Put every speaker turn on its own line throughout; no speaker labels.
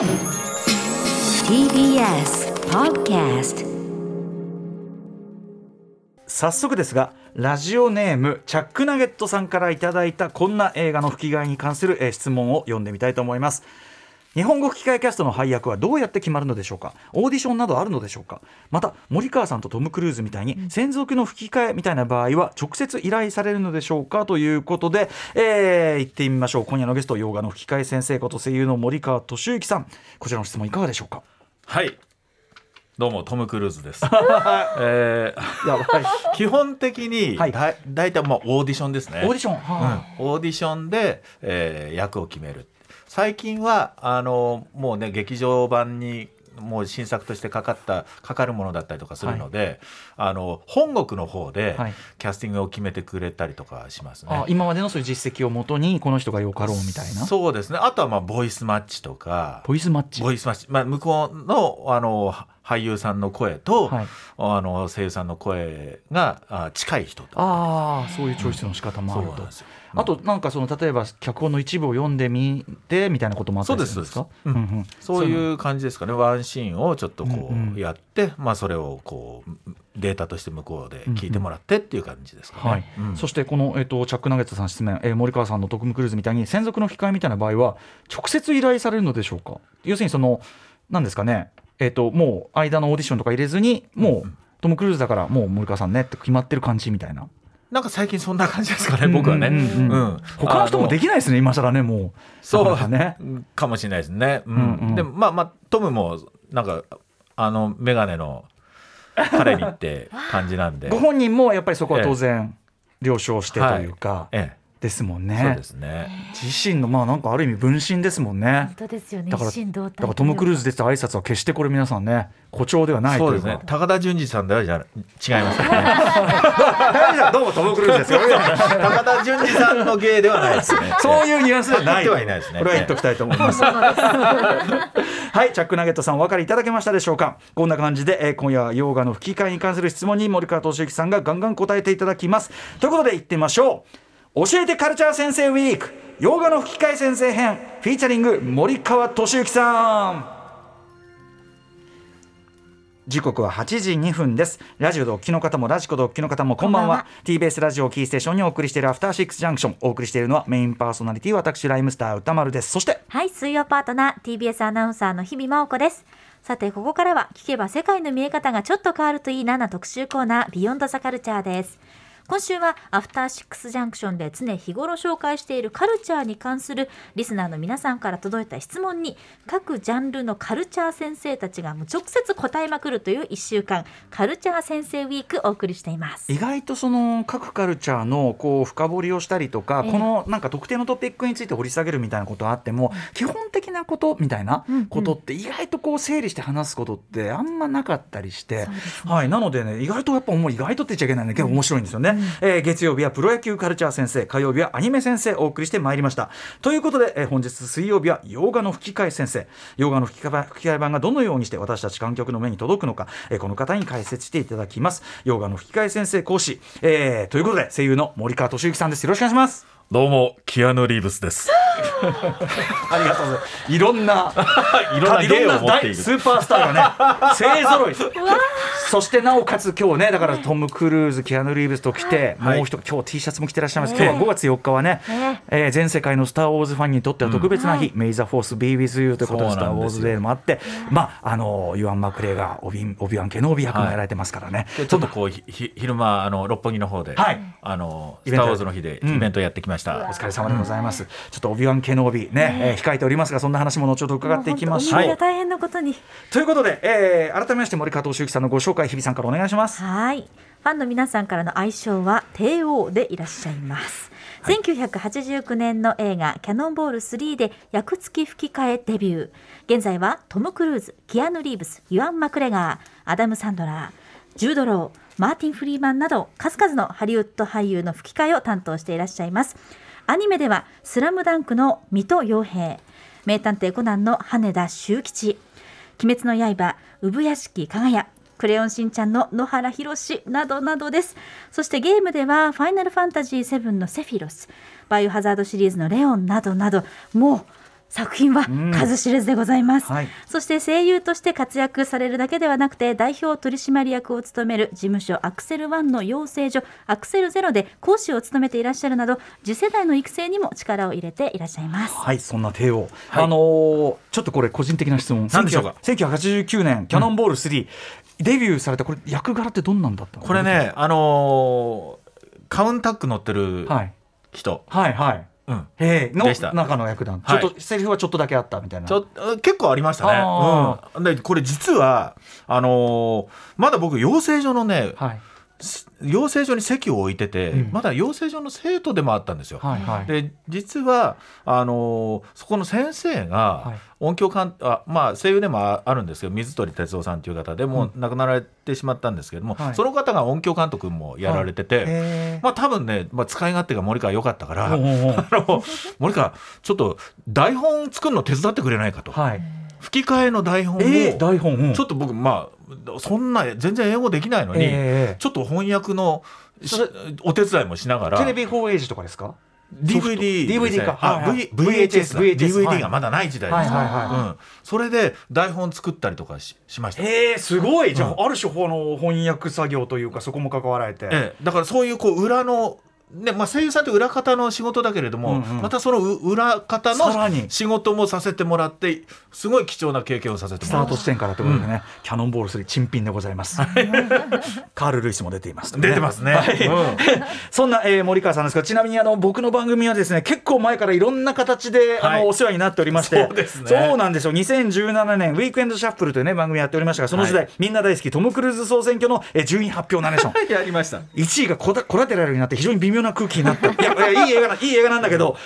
TBS Podcast
早速ですがラジオネームチャックナゲットさんからいただいたこんな映画の吹き替えに関する、質問を読んでみたいと思います。日本語吹き替えキャストの配役はどうやって決まるのでしょうか？オーディションなどあるのでしょうか？また森川さんとトム・クルーズみたいに専属の吹き替えみたいな場合は直接依頼されるのでしょうかということで、えー、行ってみましょう。今夜のゲスト洋画の吹き替え先生こと声優の森川俊之さん。こちらの質問いかがでしょうか？
はい。どうもトム・クルーズです。えー
やばい。
基本的に
はい。
だだいたいまあオーディションですね。
オーディション、は
うん。オーディションで、えー役を決める。最近はあのもうね劇場版にもう新作としてかかったかかるものだったりとかするので、あの本国の方で
はい。
キャスティングを決めてくれたりとかしますね。
あ今までのそういう実績をもとにこの人がよかろうみたいな？
そうですね。あとはまあボイスマッチとか。
ボイスマッチ。
ボイスマッチ、まあ、向こうのあの俳優さんの声と、
はい。
あの声優さんの声があ近い人と
ああそういうチョイスの仕方もあると、
そうなんですよ
あとなんかその例えば脚本の一部を読んでみてみたいなこともあったりするんですか？
そうです
んん。
そういう感じですかねワンシーンをちょっとこ
うんうん
うやって、まあ、それをこうデータとして向こうで聞いてもらってっていう感じですかね。
そしてこの、えっとチャック・ナゲットさん質問、えー森川さんのトム・クルーズみたいに専属の吹き替えみたいな場合は直接依頼されるのでしょうか？要するにそのなんですかね、えっともう間のオーディションとか入れずにもう、トム・クルーズだからもう森川さんねって決まってる感じみたいな
なんか最近そんな感じですかね僕はね。
うんうん。うん。
うん
他の人もで
き
きないですね今更ねもう。
そう。
ね。
かもしれないですね。うん。
うんうん。
でもまあまあトムもなんかあの眼鏡の彼にって感じなんで。
ご本人もやっぱりそこは当然了承してというか、
え
ですもん
え、そう
ね
ですね。
自身のまあなんかある意味分身ですもんね。
本当ですよね。
だからだからトム・クルーズですって挨拶は決してこれ皆さんね誇張ではない
そうです
というか。
ね。高田純次さんではじゃ違いますね。
高橋さんどうもトム・クルーズですよ
高田純次さんの芸ではないですね。
そういうニュアンスではない
はいないですね。
これは言っておきたいと思います。はいチャック・ナゲットさんお分かりいただけましたでしょうか。こんな感じで、えー今夜は洋画の吹き替えに関する質問に森川俊之さんがガンガン答えていただきます。ということで行ってみましょう教えてカルチャー先生ウィーク。洋画の吹き替え先生編。フィーチャリング森川俊之さん。時刻は8時2分です。ラジオでお聞きの方もラジコでお聞きの方もこんばんは。
こんばんは。
TBS ラジオをキーステーションにお送りしているアフターシックスジャンクション。お送りしているのはメインパーソナリティ私ライムスター歌丸です。そして
はい水曜パートナー TBS アナウンサーの日々真央子です。さてここからは聞けば世界の見え方がちょっと変わるといいなな特集コーナービヨンドザカルチャーです今週はアフターシックスジャンクションで常日頃紹介しているカルチャーに関するリスナーの皆さんから届いた質問に各ジャンルのカルチャー先生たちがもう直接答えまくるという1週間カルチャー先生ウィークお送りしています。
意外とその各カルチャーのこう深掘りをしたりとか、
ええ。
このなんか特定のトピックについて掘り下げるみたいなことはあっても、基本的なことみたいなことって意外とこう整理して話すことってあんまなかったりして、はい、なのでね意外とやっぱもう意外とって言っちゃいけないんだけど面白いんですよね、えー月曜日はプロ野球カルチャー先生火曜日はアニメ先生お送りしてまいりました。ということで、えー本日水曜日は洋画の吹き替え先生。洋画の吹き替え版がどのようにして私たち観客の目に届くのか、えーこの方に解説していただきます。洋画の吹き替え先生講師、えーということで声優の森川俊之さんです。よろしくお願いします。
どうもキアヌリーブスです。
ありがとうございます。いろんな
いろんな芸を持ってい
大
る。
スーパースターがね 勢ぞろいそしてなおかつ今日ねだからトム・クルーズキアヌ・リーブスと来て、
はい。
もう一人今日 T シャツも着てらっしゃいます、
え
今日は5月4日はね、
ね。
えー全世界の「スター・ウォーズ」ファンにとっては特別な日、
うん。
May the Force be with you ということで「スター・ウォーズ・デー」もあってまああのユアン・マクレーオビンオビワン・ケノービ役もやられてますからね、
でちょっとこうひひ昼間あの六本木の方で、
はい。
あの
イベント
スターウォーズの日で
うん
イベントやってきました。
お疲れ様でございます、ちょっとオビワン・ケノービね、えー控えておりますがそんな話も後ほど伺っていきましょう。
大変なことに。
ということで、えー改めまして森川俊之さんのご紹介日比さんからお願いします。
はい。ファンの皆さんからの愛称は帝王でいらっしゃいます。1989年の映画「キャノンボール3」で役付き吹き替えデビュー。現在はトム・クルーズキアヌ・リーブスユアン・マクレガーアダム・サンドラージュード・ローマーティン・フリーマンなど数々のハリウッド俳優の吹き替えを担当していらっしゃいます。アニメでは「スラムダンクの水戸洋平。名探偵コナンの羽田修吉。鬼滅の刃産屋敷かがやクレヨンしんちゃんの野原ひろしなどなどです。そしてゲームではファイナルファンタジー7のセフィロス。バイオハザードシリーズのレオンなどなど。もう
作品は
うん。
数知れずでございます、
はい。
そして声優として活躍されるだけではなくて代表取締役を務める事務所アクセルワンの養成所アクセルゼロで講師を務めていらっしゃるなど次世代の育成にも力を入れていらっしゃいます。
はい、そんな帝王、
はい。
あのーちょっとこれ個人的な質問。
何でしょうか
？1989年キャノンボール3、デビューされたこれ役柄ってどんなんだったの？
これ。ねあのーカウンタック乗ってる
はい。
人、
はいはい。の中の役団。
はい
ちょっとセリフはちょっとだけあったみたいな。
ちょ結構ありましたね。
あ
うん、でこれ実はあのーまだ僕養成所のね
はい
養成所に席を置いてて、
うん
まだ養成所の生徒でもあったんですよ。
はいはい。
で実はあのーそこの先生
はい
が音響監あまあ声優でもああるんですけど水鳥哲夫さんという方でもう亡くなられてしまったんですけれども、
はい
その方が音響監督もやられてて、
へえ。
まあ多分ね、まあ、使い勝手が森川良かったから、あの森川ちょっと台本作るの手伝ってくれないかと、
はい。
吹き替えの台本を、
ええ台本。うん
ちょっと僕まあそんな全然英語できないのに、
ええ
ちょっと翻訳のお手伝いもしながら
テレビ放映時とかですか
？DVD
DVD か。
あ、
はいはい
VHS だ。
VHS
DVD がまだない時代です、
はいはいはい。
うん、それで台本作ったりとかししました、え
へえすごい。じゃあ、
うん。
ある種この翻訳作業というかそこも関わられて。
え。だからそういうこう裏のねまあ、声優さんって裏方の仕事だけれども、
うんうん。
またそのう裏方の仕事もさせてもらってすごい貴重な経験をさせて
ス
もらって
タート地点からということでね、キャノンボール3珍品でございます。カール・ルイスも出ています、
出てますね、
はい。
うん。
そんな、えー森川さんですがちなみにあの僕の番組はですね結構前からいろんな形で、あ
はい。
のお世話になっておりまして
そうですね。
そうなんですよ。2017年ウィークエンドシャッフルというね番組やっておりましたがその時代、
はい
みんな大好きトム・クルーズ総選挙の、えー順位発表ナレーション。
やりました。
1位がコラテラルになって非常に微妙な空気になった。いやいやいい映画ないい映画なんだけど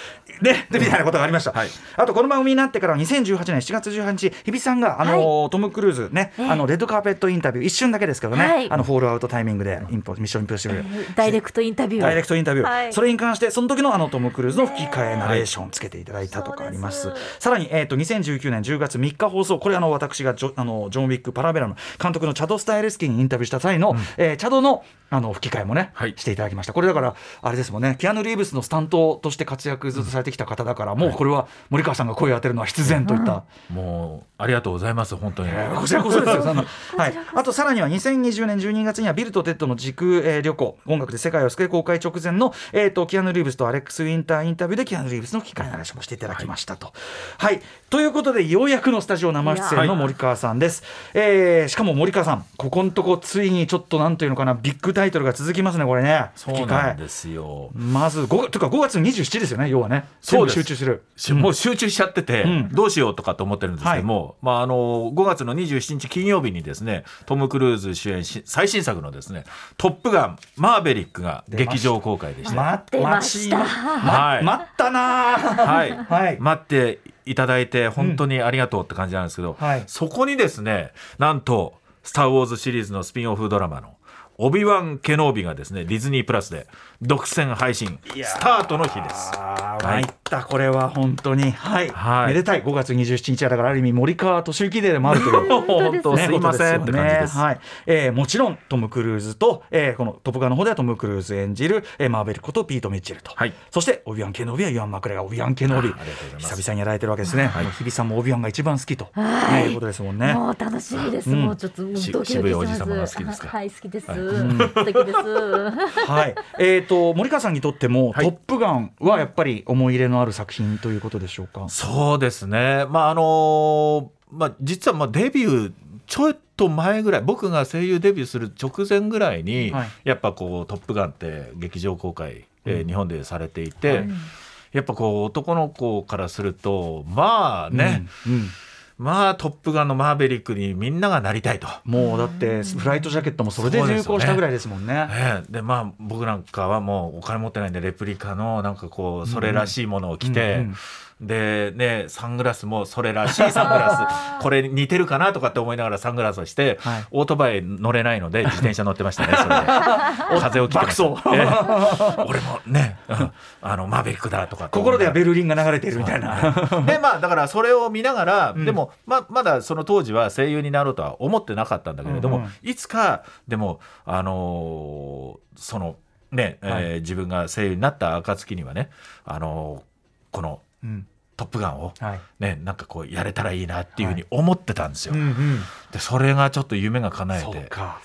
ねでみたいなことがありました、
はい。
あとこの番組になってから2018年7月18日日比さんがあの、トム・クルーズね、
ええ。
あのレッドカーペットインタビュー一瞬だけですけどね、
はい。
あのフォールアウトタイミングでインポミッションインポッシブル、
ダイレクトインタビュー
ダイレクトインタビュー、
はい。
それに関してその時のあのトム・クルーズの吹き替えナレーションつけていただいたとかあります、さらに、えー、と2019年10月3日放送これあの私がジョあのジョン・ウィック・パラベラの監督のチャド・スタイレスキーにインタビューした際の、えーチャドのあの吹き替えもね、
はい。
していただきました。これだからあれですもんねキアヌ・リーブスのスタントとして活躍ずっとされてきた方だから、もうこれは森川さんが声を当てるのは必然といった、
もうありがとうございます本当に、
えーこちらこそですよ。はい。あとさらには2020年12月にはビルとテッドの時空、えー旅行音楽で世界を救い公開直前のえっ、とキアヌリーブスとアレックスウィンターインタビューでキアヌリーブスの機会の話もしていただきましたと。はい。ということでようやくのスタジオ生出演の森川さんです。えーしかも森川さんここのとこついにちょっとなんていうのかなビッグタイトルが続きますねこれね。
そうなんですよ
まず5月というか5月27ですよね要はね。
そう
集中する。
しもう集中しちゃってて、
うん。
どうしようとかと思ってるんですけども、まあ、あの5月の27日金曜日にですねトム・クルーズ主演し最新作のですね「トップガンマーベリック」が劇場公開でした。
待って
ました。
はい。
待ったなー。
はい、
はい。
待っていただいて本当にありがとうって感じなんですけど、
はい。
そこにですねなんと「スター・ウォーズ」シリーズのスピンオフドラマの「オビワン・ケノービ」がですねディズニープラスで独占配信スタートの日です。
あー
はい。
参ったこれは本当に。はい、
はい。
めでたい。5月27日はだからある意味森川俊之デーでもあるという。
本当すいませんって感じです。
はい。えーもちろんトム・クルーズと、えーこの「トップガン」の方ではトム・クルーズ演じる、えーマーベリックことピート・ミッチェルと、
はい。
そしてオビワン・ケノービはユアン・マクレガーオビワン・ケノービ。
あありがとうございます。
久々にやられてるわけですね、
はい。
日比さんもオビワンが一番好きと、
はい。
ねいうことですもんね。
もう楽しみです、
うん。
もうちょっともうドキドキして
渋いおじ
ます
様が好きですか？
はい好きです、
はい
素敵です。
はい、えー、と森川さんにとっても「
はい。
トップガン」はやっぱり思い入れのある作品ということでしょうか？
そうですね、まああのまあ、実はまあデビューちょっと前ぐらい僕が声優デビューする直前ぐらいに、
はい。
やっぱこう「トップガン」って劇場公開、えー
うん。
日本でされていて、
はい。
やっぱこう男の子からするとまあね、
うん。うん
まあ「トップガン」のマーベリックにみんながなりたいと。
もうだってフライトジャケットもそれで流行したぐらいですもんね。
ええでまあ僕なんかはもうお金持ってないんでレプリカのなんかこうそれらしいものを着て、
うんうん
でねサングラスもそれらしい サングラスこれ似てるかなとかって思いながらサングラスをして、
はい。
オートバイ乗れないので自転車乗ってましたね それで。風を切って俺もね、うん。あのマーベリックだとか
心ではベルリンが流れているみたいな。
でまあだからそれを見ながら、
ん。
でもままだその当時は声優になろうとは思ってなかったんだけれども、
うんうん。
いつかでもあのーそのね、えー
はい。
自分が声優になった暁にはねあのーこの
うん
トップガン」を、
はい。
ね、なんかこうやれたらいいなっていうふうに思ってたんですよ。
うんうん。
でそれがちょっと夢が叶えて。
か。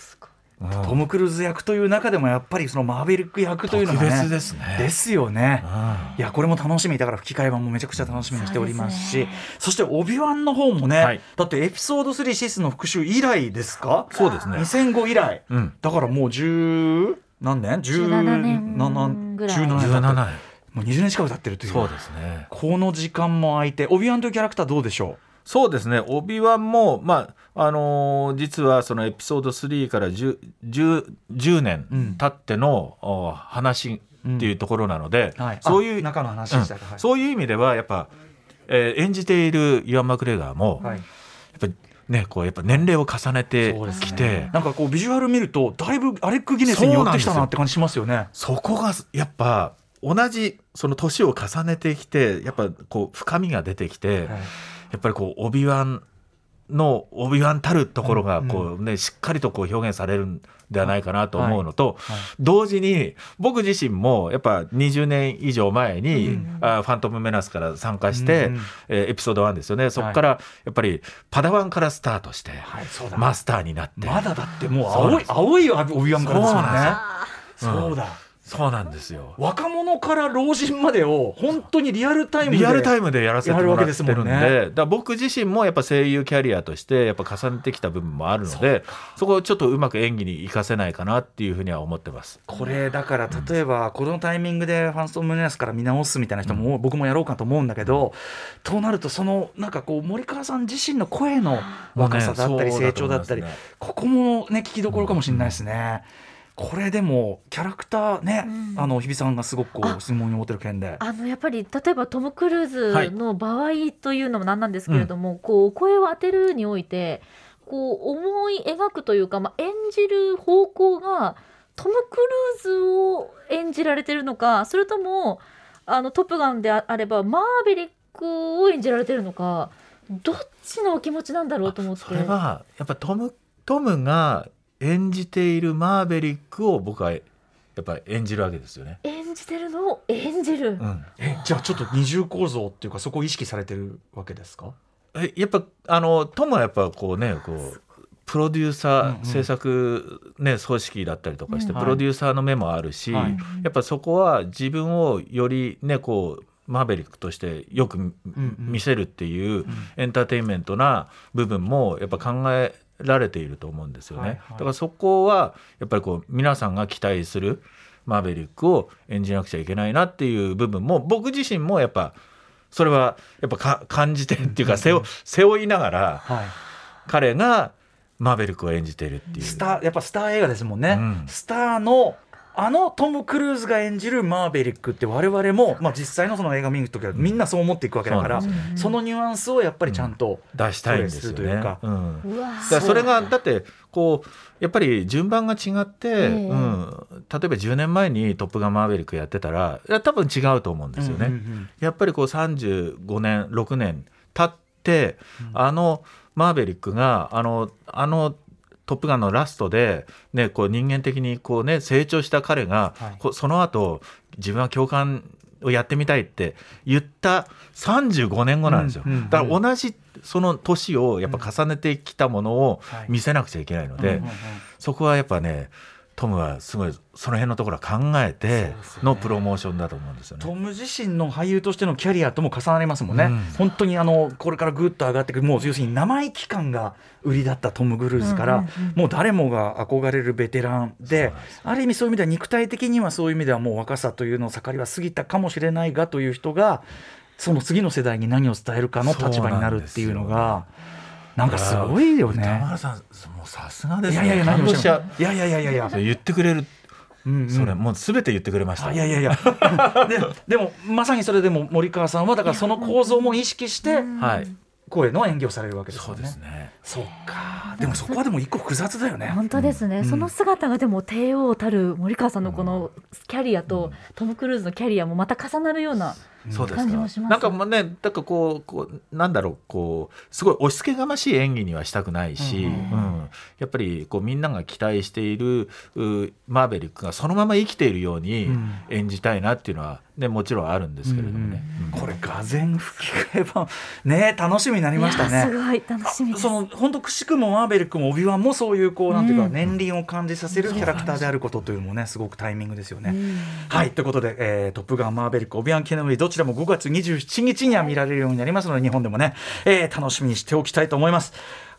うん。
トム・クルーズ役という中でもやっぱりそのマーヴェリック役というのがね
特別ですね。
ですよね。
うん。
いやこれも楽しみ。だから吹き替え版もめちゃくちゃ楽しみにしておりますし。
ね。
そしてオビワンの方もね、
はい。
だってエピソード3シスの復讐以来ですか？
そうですね。
2005以来、
うん。
だからもう10何年
？17年ぐらい。
17年経って。
17年
もう20年近く経ってるという。
そうですね。
この時間も空いてオビワンというキャラクターどうでしょ
そうですね、オビワンも、まああのー実はそのエピソード3から 10, 10, 10年
うん。
経っての、お話っていうところなので、
う、はい、
そういう
あ中の話
うん。
はい。
そういう意味ではやっぱ、えー演じているイワン・マクレガーも、
はい。
やっぱりねこうやっぱ年齢を重ねてきて
なんかこうビジュアル見るとだいぶアレック・ギネスに寄ってきたなって感じしますよね。
そこがやっぱ同じその年を重ねてきてやっぱこう深みが出てきて、
はい。
やっぱりこうオビワンのオビワンたるところがこう、ねしっかりとこう表現されるんではないかなと思うのと、
はい。
同時に僕自身もやっぱ20年以上前に、
うん
あファントム・メナスから参加して、えーエピソード1ですよね。そこからやっぱりパダワンからスタートして、マスターになって、
まだだってもう青い青いオビワンからですもんね。
そう
だ。
そうなんですよ。
若者から老人までを本当にリアルタイムで
リアルタイムでやらせてもらってるんで
やるわけですもんね
だ僕自身もやっぱ声優キャリアとしてやっぱ重ねてきた部分もあるのでそこをちょっとうまく演技に活かせないかなっていうふうには思ってます。
これだから例えばこのタイミングでファンストムネスから見直すみたいな人も僕もやろうかと思うんだけど、となるとそのなんかこう森川さん自身の声の若さだったり成長だったり、
そうだと思いますね
ここもね聞きどころかもしれないですね。これでもキャラクターね、
うん
あの日比さんがすごくこ
あ
う質問に持ってる件で。
あのやっぱり例えばトム・クルーズの場合というのもなんなんですけれども、こう声を当てるにおいてこう思い描くというか、まあ、演じる方向がトム・クルーズを演じられてるのかそれともあのトップガンであればマーヴェリックを演じられてるのかどっちのお気持ちなんだろうと思って。
それはやっぱトムトムが演じているマーベリックを僕はやっぱ演じるわけですよね。
演じてるの？を演じる、
うん、
えじゃあちょっと二重構造っていうかそこを意識されてるわけですか？
えやっぱあのトムはやっぱこうねこうプロデューサー、
うんうん。
制作、ね、組織だったりとかして、
うん。
プロデューサーの目もあるし、
はい。
やっぱそこは自分をよりねこうマーベリックとしてよく見せるっていうエンターテインメントな部分もやっぱ考えられていると思うんですよね、
はいはい。
だからそこはやっぱりこう皆さんが期待するマーベリックを演じなくちゃいけないなっていう部分も僕自身もやっぱそれはやっぱか感じてっていうか背負背負いながら
はい。
彼がマーベリックを演じているっていう。
スターやっぱスター映画ですもんね、
うん。
スターのあのトム・クルーズが演じるマーベリックって我々も、まあ、実際のその映画見るときはみんなそう思っていくわけだから、
そ
のニュアンスをやっぱりちゃんと、
出したいんですよね。
うか。
うん。
うわ
だからそれがだってこうやっぱり順番が違って、
ええ。
うん、例えば10年前に「トップガンマーヴェリック」やってたら多分違うと思うんですよね。
うんうんうん
やっぱりこう35年6年経って、あのマーヴェリックがあのあのトップガンのラストで、ね、こう人間的にこう、ね、成長した彼が、
はい。
その後自分は教官をやってみたいって言った35年後なんですよ、
うんうんうん
だから同じその年をやっぱ重ねてきたものを
はい。
見せなくちゃいけないので、そこはやっぱねトムはすごいその辺のところは考えてのプロモーションだと思うんですよね。
トム自身の俳優としてのキャリアとも重なりますもんね、
うん。
本当にあのこれからぐっと上がっていくもう要するに生意気感が売りだったトム・クルーズから、もう誰もが憧れるベテランである意味そういう意味では肉体的にはそういう意味ではもう若さというのを盛りは過ぎたかもしれないがという人がその次の世代に何を伝えるかの立場になるっていうのがなんかすごいよ
歌
ね。
丸さんもうさすがですね。
いやいやいや何
感動しちゃう
いやいやいやいや
言ってくれる、
うんうん
それもうすべて言ってくれました。
あいやいやいやででもまさにそれでも森川さんはだからその構造も意識して
はい。
声の演技をされるわけです
そう
よね。
ですね。
そっかでもそこはでも一個複雑だよね。
本当ですね、
うん。
その姿がでも帝王たる森川さんのこのキャリアとトム・クルーズのキャリアもまた重なるような
そうです
感じもします
かなんかもうねなんかこうこうなんだろうこうすごい押し付けがましい演技にはしたくないし、
うん
うんやっぱりこうみんなが期待しているうマーベリックがそのまま生きているように
うん。
演じたいなっていうのは、ね、もちろんあるんですけれどもね。うん
これがぜ吹き替え版。ね楽しみになりました
いやす
ね。
ごい楽しみです。
その本当くしくもマーベリックもオビワンもそういうこうなんていうか
うん
年輪を感じさせるキャラクターであることというのもねすごくタイミングですよね。
うん
はいということで、えートップガンマーベリックオビワン・ケノムリどちらも5月27日には見られるようになりますので日本でもね、えー楽しみにしておきたいと思います。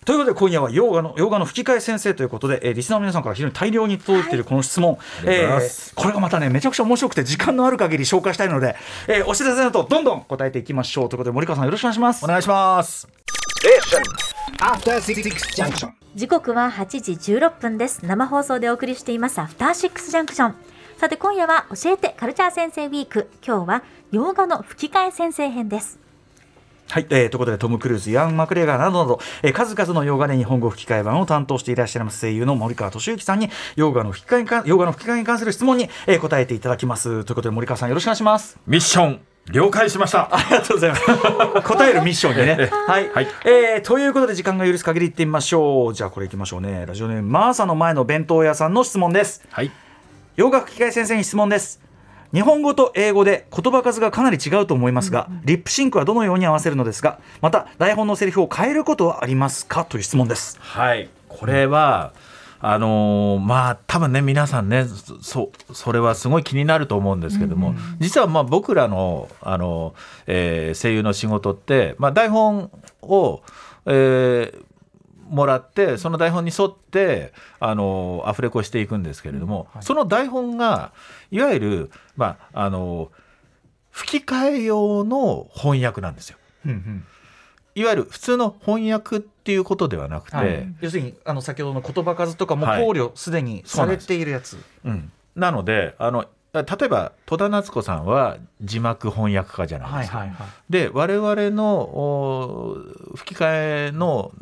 ということで今夜は洋画の洋画の吹き替え先生ということで、えーリスナーの皆さんから非常に大量に届いているこの質問、
ありがとうございま
え
す
ーこれがまたねめちゃくちゃ面白くて時間のある限り紹介したいので、えーお知らせのとどんどん答えていきましょうということで森川さんよろしくお願いします
お。願いします。
After Six Junction.
時刻は8時16分です。生放送でお送りしています。アフターシックスジャンクションさて今夜は教えてカルチャー先生ウィーク。今日は洋画の吹き替え先生編です。
はい、えーということでトム・クルーズ、ヤン・マクレガーなどなど、えー数々の洋画で日本語吹き替え版を担当していらっしゃいます声優の森川俊之さんに洋画の吹き替えに関洋画の吹き替えに関する質問に、えー答えていただきます。ということで森川さんよろしくお願いします。
ミッション了解しました。
ありがとうございます。答えるミッションにね。はい、
はい
えーということで時間が許す限りいってみましょう。じゃあこれいきましょうね。ラジオネームマーサの前の弁当屋さんの質問です。
はい。
洋楽吹き替え先生に質問です日本語と英語で言葉数がかなり違うと思いますが、リップシンクはどのように合わせるのですかまた台本のセリフを変えることはありますか？という質問です
はい、これは、あのーまあ多分ね皆さんねそそれはすごい気になると思うんですけども、実はまあ僕らの、あのえー声優の仕事って、まあ、台本を、えーもらってその台本に沿ってあのアフレコしていくんですけれども、その台本がいわゆる、まあ、あの吹き替え用の翻訳なんですよ。いわゆる普通の翻訳っていうことではなくて、
はい。要するにあの先ほどの言葉数とかも
はい。
考慮すでにされているやつ、
うん、なのであの例えば戸田夏子さんは字幕翻訳家じゃないですか。
はいはいはい。
で我々のお吹き替えの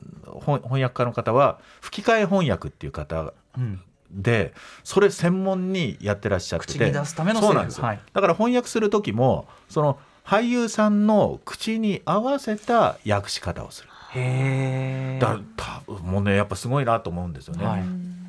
翻翻訳家の方は吹き替え翻訳っていう方
うん。
でそれ専門にやってらっしゃってて。
口に出すための
そうなんですよ、
はい。
だから翻訳する時もその俳優さんの口に合わせた訳し方をする。
へえ
だから多分もうねやっぱすごいなと思うんですよね。
はい。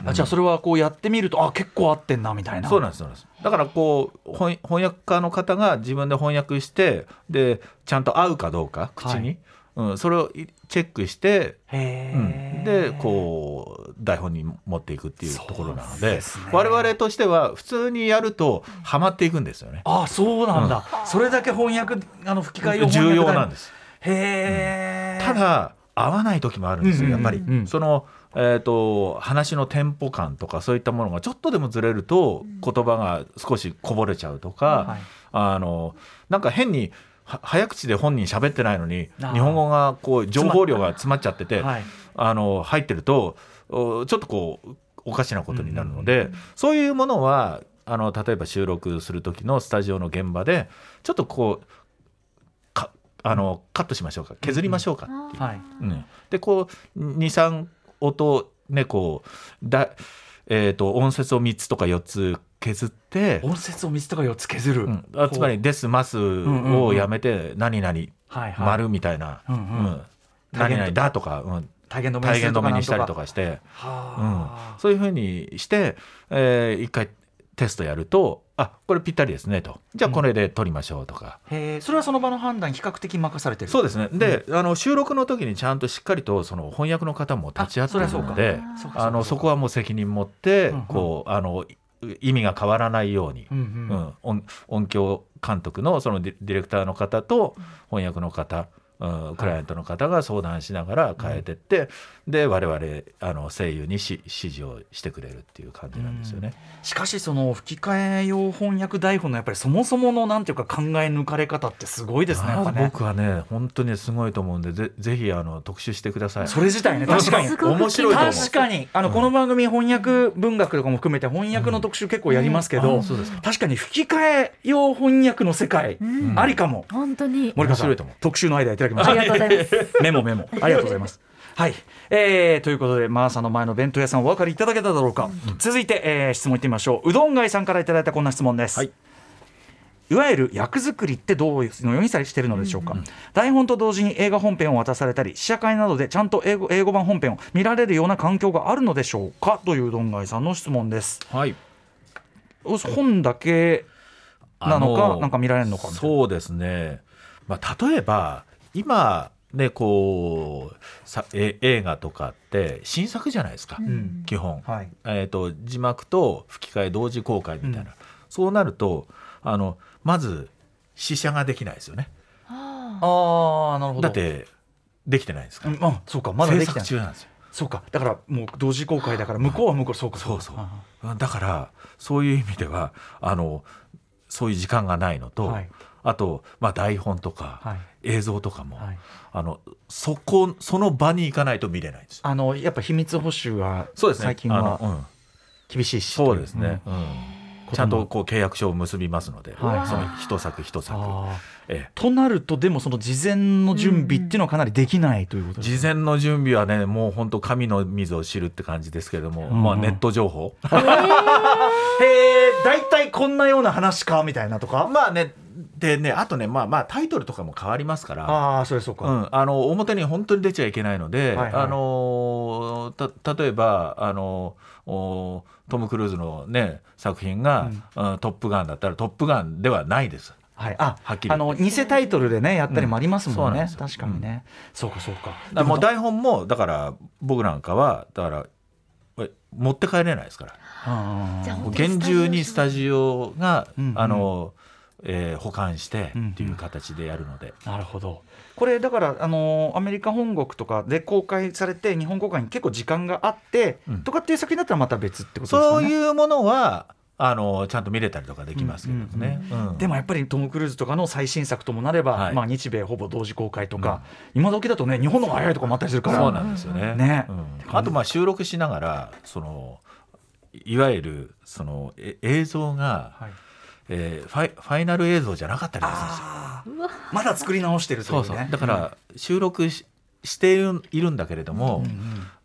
あじゃあそれはこうやってみるとあ結構合ってんなみたいな。
そうなんですそうなんです。だからこう翻翻訳家の方が自分で翻訳してでちゃんと合うかどうか口に、うん、それをいチェックして、
へ
うん、
え
でこう台本に持っていくっていうところなので
ね。
我々としては普通にやるとはまっていくんですよね。
あそうなんだ、それだけ翻訳あの吹き替え用
重要なんです。す
へえ、
ただ合わない時もあるんですよ。やっぱり、
うん。うんうん
その、えー、と話のテンポ感とかそういったものがちょっとでもずれると言葉が少しこぼれちゃうとか、
はい。
あのなんか変には早口で本人喋ってないのに日本語がこう情報量が詰まっちゃってて、
はい。
あの入ってるとおちょっとこうおかしなことになるので、そういうものはあの例えば収録する時のスタジオの現場でちょっとこうかあのカットしましょうか。削りましょうかっていう。
はい。
うん。でこう23音ねこうだ、えー、と音節を3つとか4つ削って、
音節を3つとか4つ削る、
うん。あつまり「です」「ます」をやめて「何々」
はいはい「
丸」みたいな「
うんうん
うん。何々だ」とか、うん、
体言止め
にしたり
か
とか。して、うん
はあ、
そういうふうにして、えー一回テストやると「あこれぴったりですね」と「じゃあこれで撮りましょう」とか。
へえそれはその場の判断に比較的任されてる。
そうですね。で、あの収録の時にちゃんとしっかりとその翻訳の方も立ち会ってるのであのそこはもう責任持って、
うんうん。
こうあのい意味が変わらないように、
うんう
うん。ん音音響監督のそのディレクターの方と翻訳の方、うん、クライアントの方が相談しながら変えてって、で我々あの声優にし指示をしてくれるっていう感じなんですよね。
しかしその吹き替え用翻訳台本のやっぱりそもそものなんていうか考え抜かれ方ってすごいですねやっぱね。
僕はね本当にすごいと思うんでぜぜひあの特集してください。
それ自体ね 確かに。
面白いと思う。
確かに。あの、この番組翻訳文学とかも含めて翻訳の特集結構やりますけど、
うん。
確かに吹き替え用翻訳の世界、
ん。
ありかも。
本当に。
森川さん
面白いと思う。
特集の間いただきました
ありがとうございます。
メモメモ。ありがとうございます。はい、えーということでマーサの前の弁当屋さんお分かりいただけただろうか、続いて、えー質問いってみましょう。うどん街さんからいただいたこんな質問です、
はい。
いわゆる役作りってどういうのようにしているのでしょうか、台本と同時に映画本編を渡されたり試写会などでちゃんと英語英語版本編を見られるような環境があるのでしょうか？というどんがいさんの質問です。
はい。
本だけなの
あ
かなんか見られるのか
そうですね、まあ、例えば今ねこうさえ映画とかって新作じゃないですか、
ん。
基本、
はい。
えー、と字幕と吹き替え同時公開みたいな、そうなるとあのまず試写ができないですよね。
ああなるほど。
だってできてないですから、
うんあそうかまだで
制
きてない。
作中なんですよ。
そうかだからもう同時公開だから向こうは向こうそうか
そうそう
あ
だからそういう意味ではあのそういう時間がないのと、
はい。
あと、まあ、台本とか、
はい
映像とかも、
はい。
あのそこその場に行かないと見れないんですよ。
あのやっぱ秘密保守は最近は厳しいし。
そうですね、ちゃんとこう契約書を結びますので、
はい。
その一作一作、ええ。
となるとでもその事前の準備っていうのはかなりできないということです
事前の準備はねもう本当神の水を知るって感じですけれども、
ん。
まあ、ネット情報。
へえ大体こんなような話かみたいなとか？
まあねでねあとねまあまあタイトルとかも変わりますから。
ああそれそうか、
うん、あの表に本当に出ちゃいけないので、
はいはい。
あのた例えばあのおトム・クルーズの、ね、作品が、うん。トップガン」だったら「トップガン」ではないです。
はい、あ
はっきり
あの偽タイトルでねやったりもありますもんね、
うん。そうなん
確かにね、そうかそうか。
だからもう台本もだから僕なんかはだからえ持って帰れないですから。厳重にスタジオが、
うん
あのえー保管して
うん。
っていう形でやるので、
なるほど。これだからあのアメリカ本国とかで公開されて日本公開に結構時間があって、
うん。
とかっていう作品だったらまた別ってことですかね？
そういうものはあのちゃんと見れたりとかできますけどね。うん
でもやっぱりトム・クルーズとかの最新作ともなれば、
はい。
まあ、日米ほぼ同時公開とか、今時だとね日本の方が早いとかもあったりするから。
そうなんですよね。
ね。
うん。あとまあ収録しながらそのいわゆるそのえ映像が、
はい
えーファイファイナル映像じゃなかったりするんですよ。
まだ作り直してるというね。
そうそう。だから収録ししているんだけれども、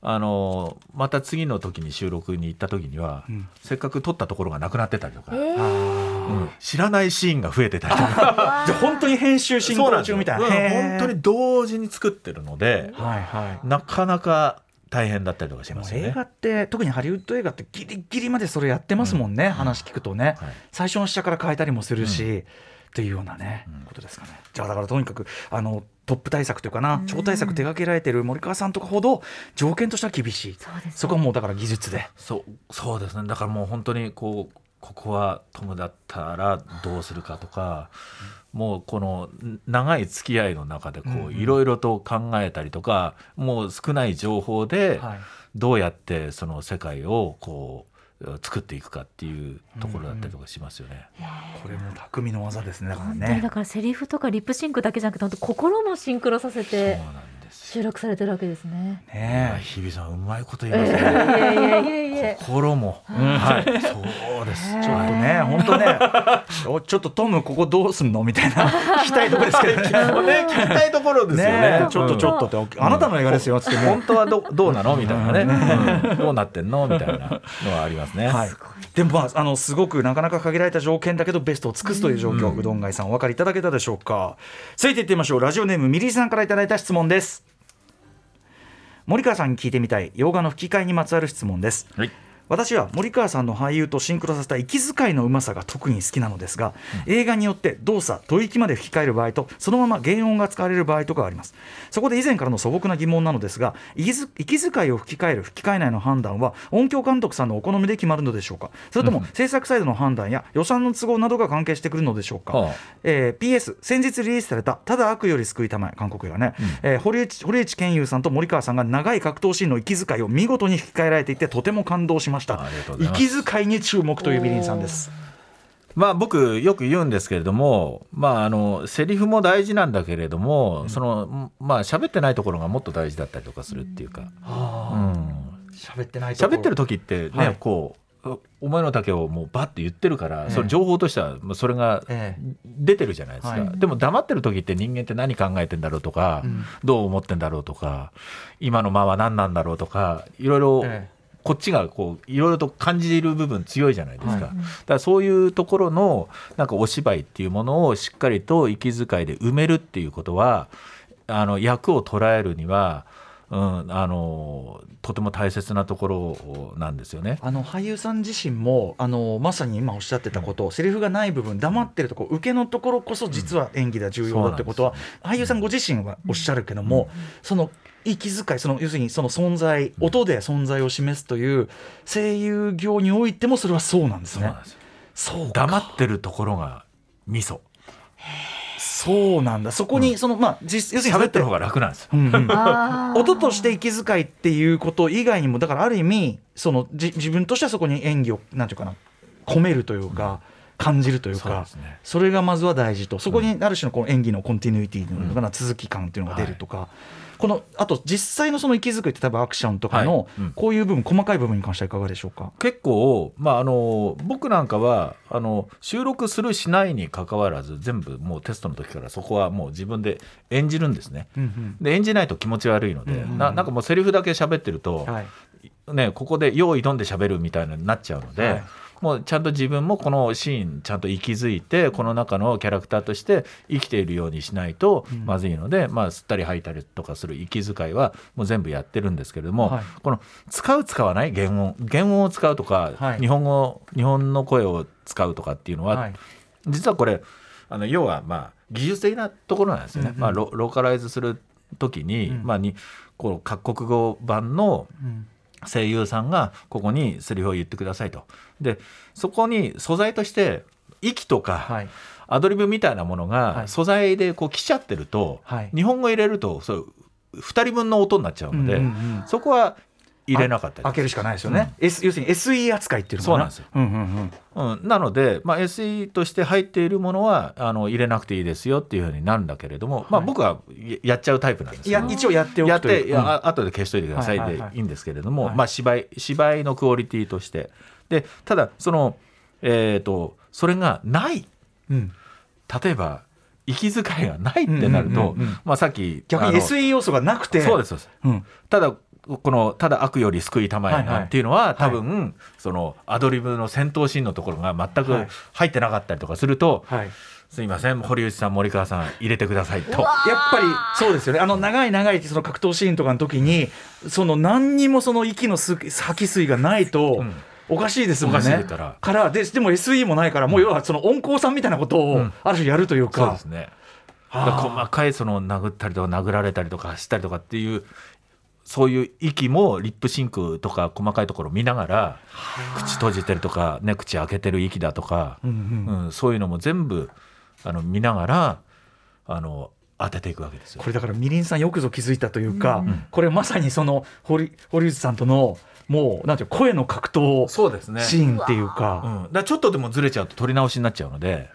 あのまた次の時に収録に行った時には、
ん。
せっかく撮ったところがなくなってたりとか、
あ
うん。知らないシーンが増えてたりとか。
ー。じゃあ本当に編集進行中みたいな。
な本当に同時に作ってるので、
はいはい。
なかなか大変だったりとかしますよね。
映画って特にハリウッド映画ってギリギリまでそれやってますもんね、話聞くとね、
はい。
最初の試写から変えたりもするし、っていうようなね、ことですかね。じゃあだからとにかくあのトップ対策というかな超大作手掛けられてる森川さんとかほど条件としては厳しい。
そうですね。
そこはもうだから技術で。
そうそうですね。だからもう本当にこうここはトムだったらどうするかとか、もうこのん長い付き合いの中でこういろいろと考えたりとか、もう少ない情報で
はい。
どうやってその世界をこう作っていくかっていうところだったりとかしますよね。
これも匠の技ですねだからね。
本当にだからセリフとかリップシンクだけじゃなくて本当心もシンクロさせ
そう
て
なんですよ
収録されてるわけですね。
ね
日比さんうまいこと言
い
ますね。
やいやいやいや。
心も、はい、そうです。
ちょっとね本当ね。おちょっとトムここどうすんの？みたいな。聞きたいところですけどね。
ね、聞きたいところですよね。
ねちょっとちょっとって、あなたの映画ですよってね。
本当はどどうなの？みたいなね、うん。どうなってんの？みたいなのはありますね。
はい、でもまああのすごくなかなか限られた条件だけどベストを尽くすという状況、うどん街さんお分かりいただけたでしょうか？続いていってみましょう。ラジオネームミリーさんからいただいた質問です森川さんに聞いてみたい洋画の吹き替えにまつわる質問です。
はい。
私は森川さんの俳優とシンクロさせた息遣いのうまさが特に好きなのですが、映画によって動作吐息まで吹き替える場合とそのまま原音が使われる場合とかがあります。そこで以前からの素朴な疑問なのですが息づ息遣いを吹き替える吹き替えないの判断は音響監督さんのお好みで決まるのでしょうか？それとも制作サイドの判断や予算の都合などが関係してくるのでしょうか、
はあ。
えー PS 先日リリースされた「ただ悪より救いたまえ」韓国映画ね、えー堀内堀内健優さんと森川さんが長い格闘シーンの息遣いを見事に吹き替えられていてとても感動しました
ありがとうございます。
息遣いに注目というビリンさんです。
まあ僕よく言うんですけれども、まああのセリフも大事なんだけれども、そのまあ喋ってないところがもっと大事だったりとかするっていうか、うん、
喋ってない
喋ってる時ってね、
はい。
こうお前の丈をもうバッて言ってるから、それ情報としてはそれが
え
出てるじゃないですか、
はい。
でも黙ってる時って人間って何考えてんだろうとか、どう思ってんだろうとか今の間は何なんだろうとかいろいろ
え
こっちがこういろいろと感じる部分強いじゃないですか,、
はい。
だからそういうところのなんかお芝居っていうものをしっかりと息遣いで埋めるっていうことはあの役を捉えるには、うん、あのとても大切なところなんですよね。
あの俳優さん自身もあのまさに今おっしゃってたこと、セリフがない部分黙ってるとこ受けのところこそ実は演技では重要だってことは、俳優さんご自身はおっしゃるけども、その息遣いその要するにその存在音で存在を示すという声優業においてもそれはそうなんですね。
そう黙ってるところが味噌。
そうなんだ。そこにその、まあ実要するに
喋ってる方が楽なんですよ。
うん音として息遣いっていうこと以外にもだからある意味そのじ自分としてはそこに演技をなんていうかな込めるというか、感じるというか
そうですね。
それがまずは大事と。そこにある種のこの演技のコンティニュイティのかな、続き感っていうのが出るとか、このあと実際のその息遣いって多分アクションとかの、
はい。うん。
こういう部分細かい部分に関してはいかがでしょうか？
結構、まあ、あの僕なんかはあの収録するしないにかかわらず全部もうテストの時からそこはもう自分で演じるんですね。
うん
で演じないと気持ち悪いので、
うんうん
ななんかもうセリフだけ喋ってると、
うんはい。
ね、ここで用意どんで喋るみたいなになっちゃうので、
はい
もうちゃんと自分もこのシーンちゃんと息づいてこの中のキャラクターとして生きているようにしないとまずいので、まあ、吸ったり吐いたりとかする息遣いはもう全部やってるんですけれども、
はい。
この使う使わない原音原音を使うとか、
はい。
日本語日本の声を使うとかっていうのは、
はい。
実はこれあの要はまあ技術的なところなんですよね、
うんうん。
まあ、ロローカライズする時に,、
うん。
まあ、にこの各国語版の
うん
声優さんがここにセリフを言ってくださいと。でそこに素材として息とか、
はい。
アドリブみたいなもの
はい。
が素材でこう来ちゃってると、
はい。
日本語入れるとそう2人分の音になっちゃうので、
うんうんうん。
そこは入れなかったり
開けるしかないですよね、S 要するに SE 扱いっていうのかな。
そうなんですよ。
うんうんうん。
うん、なので、まあ、SE として入っているものはあの入れなくていいですよっていうふうになるんだけれども、まあ、僕はややっちゃうタイプなんです
い
よ
や一応やってお
やってい
くといううん。
やあ後で消しといてくださいで
はいはいはい。
いいんですけれども、
はい。
まあ、芝居芝居のクオリティとして。でただその、えー、とそれがない。
うん。
例えば息遣いがないってなると、
うんうんうんうん。
まあ、さっき
逆に SE 要素がなくて。
そうですそうです。
うん。
ただこのただ悪より救いたまえなっていうのは、多分、そのアドリブの戦闘シーンのところが全く
はい。
入ってなかったりとかすると、
はい。
すいません堀内さん森川さん入れてくださいと。
やっぱりそうですよね。あの長い長いその格闘シーンとかの時にその何にもその息のす吐き水がないと、
うん。
おかしいですもんね。
おかしいから。
からででも SE もないからもう要はその音効さんみたいなことを
うん。
ある種やるという
そう
か
で、すね。細かいその殴ったりとか殴られたりとか走ったりとかっていうそういう息もリップシンクとか細かいところを見ながら口閉じてるとか、ね、口開けてる息だとか、
うんうん
うん。そういうのも全部あの見ながらあの当てていくわけですよ。
こ。れだからみりんさんよくぞ気づいたというか、これまさにその堀堀内さんとのもうなんていう声の格闘シーンっていう
うん、
か、
だからちょっとでもずれちゃうと取り直しになっちゃうので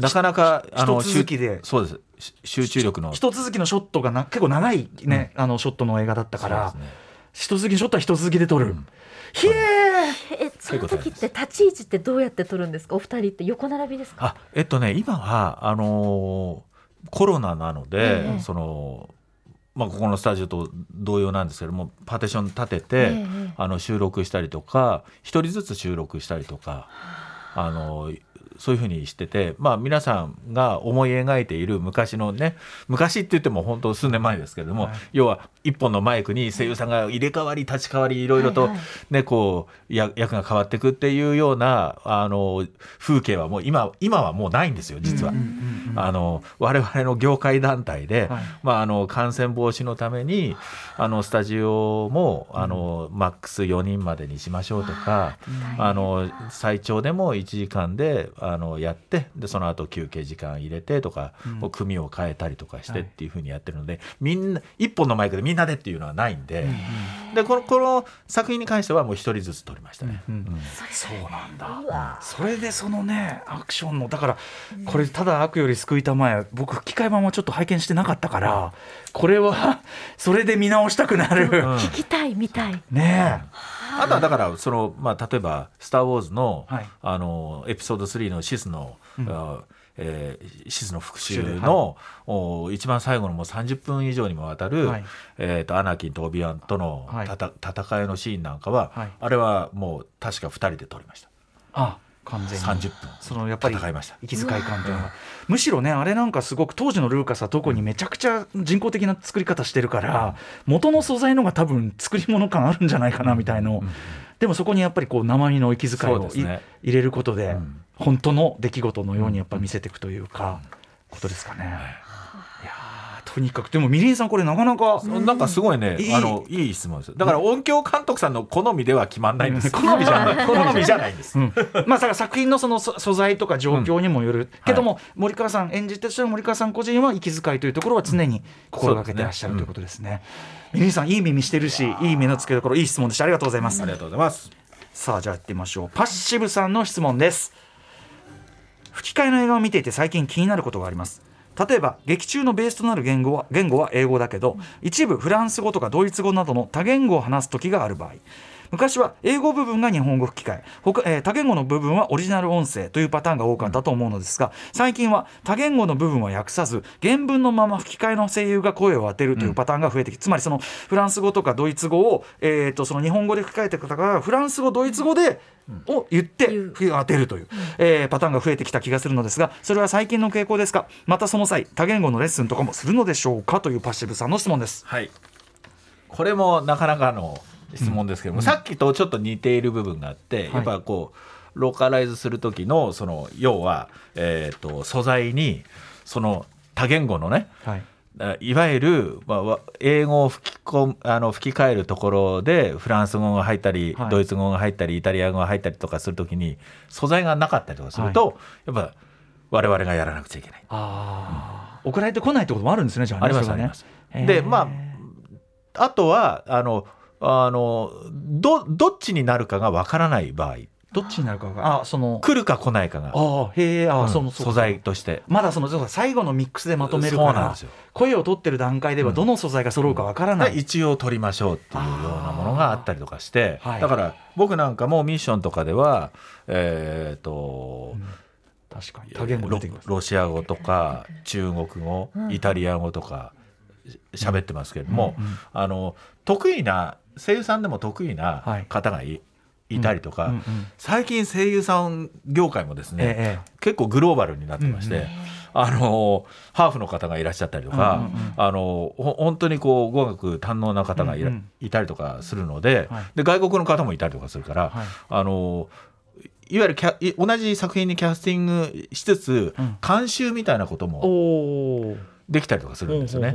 なかなかあの
一続きで。
集そうです。し集中力の。
一続きのショットがな結構長いね、あのショットの映画だったから、
ね。
一続きのショットは一続きで撮る、
うん。
ひえ
えその時って立ち位置ってどうやって取るんですか？お二人って横並びですか？
あえっとね今はあのーコロナなので、
ええ。
そのまあ、ここのスタジオと同様なんですけどもパーテーション立てて、
ええ。
あの収録したりとか一人ずつ収録したりとかあ。のそういうふうにしてて、まあ、皆さんが思い描いている昔のね昔って言っても本当数年前ですけれども、
はい。
要は一本のマイクに声優さんが入れ替わり立ち替わりいろいろと、
はいはい。
ねこうや役が変わっていくっていうようなあの風景はもう今今はもうないんですよ実は。
うんうんうん
あの我々の業界団体で、
はい。
まあ、あの感染防止のためにあのスタジオもあの、マックス4人までにしましょうとか、あの最長でも1時間であのやってでその後休憩時間入れてとか、こう組を変えたりとかしてっていうふうにやってるので、みんな一本のマイクでみんなでっていうのはないんで,、でこのこの作品に関してはもう一人ずつ撮りましたね。
うん
うん。
そうなんだ。それでそのねアクションのだからこれただ悪より救いたまえ僕吹き替え版はちょっと拝見してなかったからこれはそれで見直したくなる、
うん。
聞きたい見たい。
ね
あとはだからその、まあ、例えば「スター・ウォーズの」
はい。
あのエピソード3のシスの、
うん。
あえー、シズの復讐の、お一番最後のもう30分以上にもわたる、
はい。
えー、とアナキンとオビワンとの
はい。
たた、戦いのシーンなんかは、
はい。
あれはもう確か2人で撮りました。
あ完全に。
30分。
そのやっぱり
戦いました。
息遣い感というのが。むしろねあれなんかすごく当時のルーカスは特にめちゃくちゃ人工的な作り方してるから元の素材のが多分作り物感あるんじゃないかなみたいの、でもそこにやっぱりこう生身の息遣いを
ね。
入れることで、
ん。
本当の出来事のようにやっぱ見せていくというか、ことですかね。とにかく。でもみりんさんこれなかなか、
なんかすごいね、あのいい質問です。だから音響監督さんの好みでは決まんないんです、
好みじゃない。
好みじゃないんです、
うん、まあ作品のその素素材とか状況にもよる、けども、森川さん演じてる森川さん個人は息遣いというところは常に心がけてらっしゃるということですね。みりんさんいい耳してるしいい目の付けどころいい質問でした。ありがとうございます。
ありがとうございます。
さあじゃあやってみましょう。パッシブさんの質問です。吹き替えの映画を見ていて最近気になることがあります例えば劇中のベースとなる言語は言語は英語だけど一部フランス語とかドイツ語などの多言語を話す時がある場合昔は英語部分が日本語吹き替え。他、えー多言語の部分はオリジナル音声というパターンが多かったと思うのですが最近は多言語の部分は訳さず原文のまま吹き替えの声優が声を当てるというパターンが増えてきて、つまりそのフランス語とかドイツ語を、えー、とその日本語で吹き替えてく方がフランス語ドイツ語で、を言って当てるという、えーパターンが増えてきた気がするのですがそれは最近の傾向ですか？またその際多言語のレッスンとかもするのでしょうか？というパッシブさんの質問です。
はい。これもなかなかの質問ですけども、さっきとちょっと似ている部分があって、やっぱこうローカライズする時のその要は、えー、と素材にその多言語のね
はい。
あいわゆる、まあわ、英語を吹き込むあの吹き替えるところでフランス語が入ったり、
はい。
ドイツ語が入ったりイタリア語が入ったりとかするときに素材がなかったりとかすると、やっぱ我々がやらなくちゃいけない。
あー。送られてこないってこともあるんですねじゃあね
ありますあります。でまああとはあのあのどどっちになるかがわからない場合。
どっちになるかがあその
来るか来ないかが、
あーへえあー、
うん
その
素材として。
まだその最後のミックスでまとめるから
そうなんですよ。
声を取ってる段階ではどの素材が揃うかわからない、
一応取りましょうっていうようなものがあったりとかして、
はい。
だから僕なんかもミッションとかではえっ、と、
確かに。多言語出てきます
ロロシア語とか中国語、イタリア語とかし喋ってますけれども、あの得意な声優さんでも得意
は
ない。方がい,、いたりとか、
うんうん
最近声優さん業界もですね、
ええ
結構グローバルになってまして、
うんうん。
あのハーフの方がいらっしゃったりとか、
うんうんうん。
あのほ本当にこう語学堪能な方がいら、
うんうん。
いたりとかするので,、
はい。
で外国の方もいたりとかするから、
はい。
あのいわゆるキャい同じ作品にキャスティングしつつ、
うん。
監修みたいなこともできたりとかするんですよね。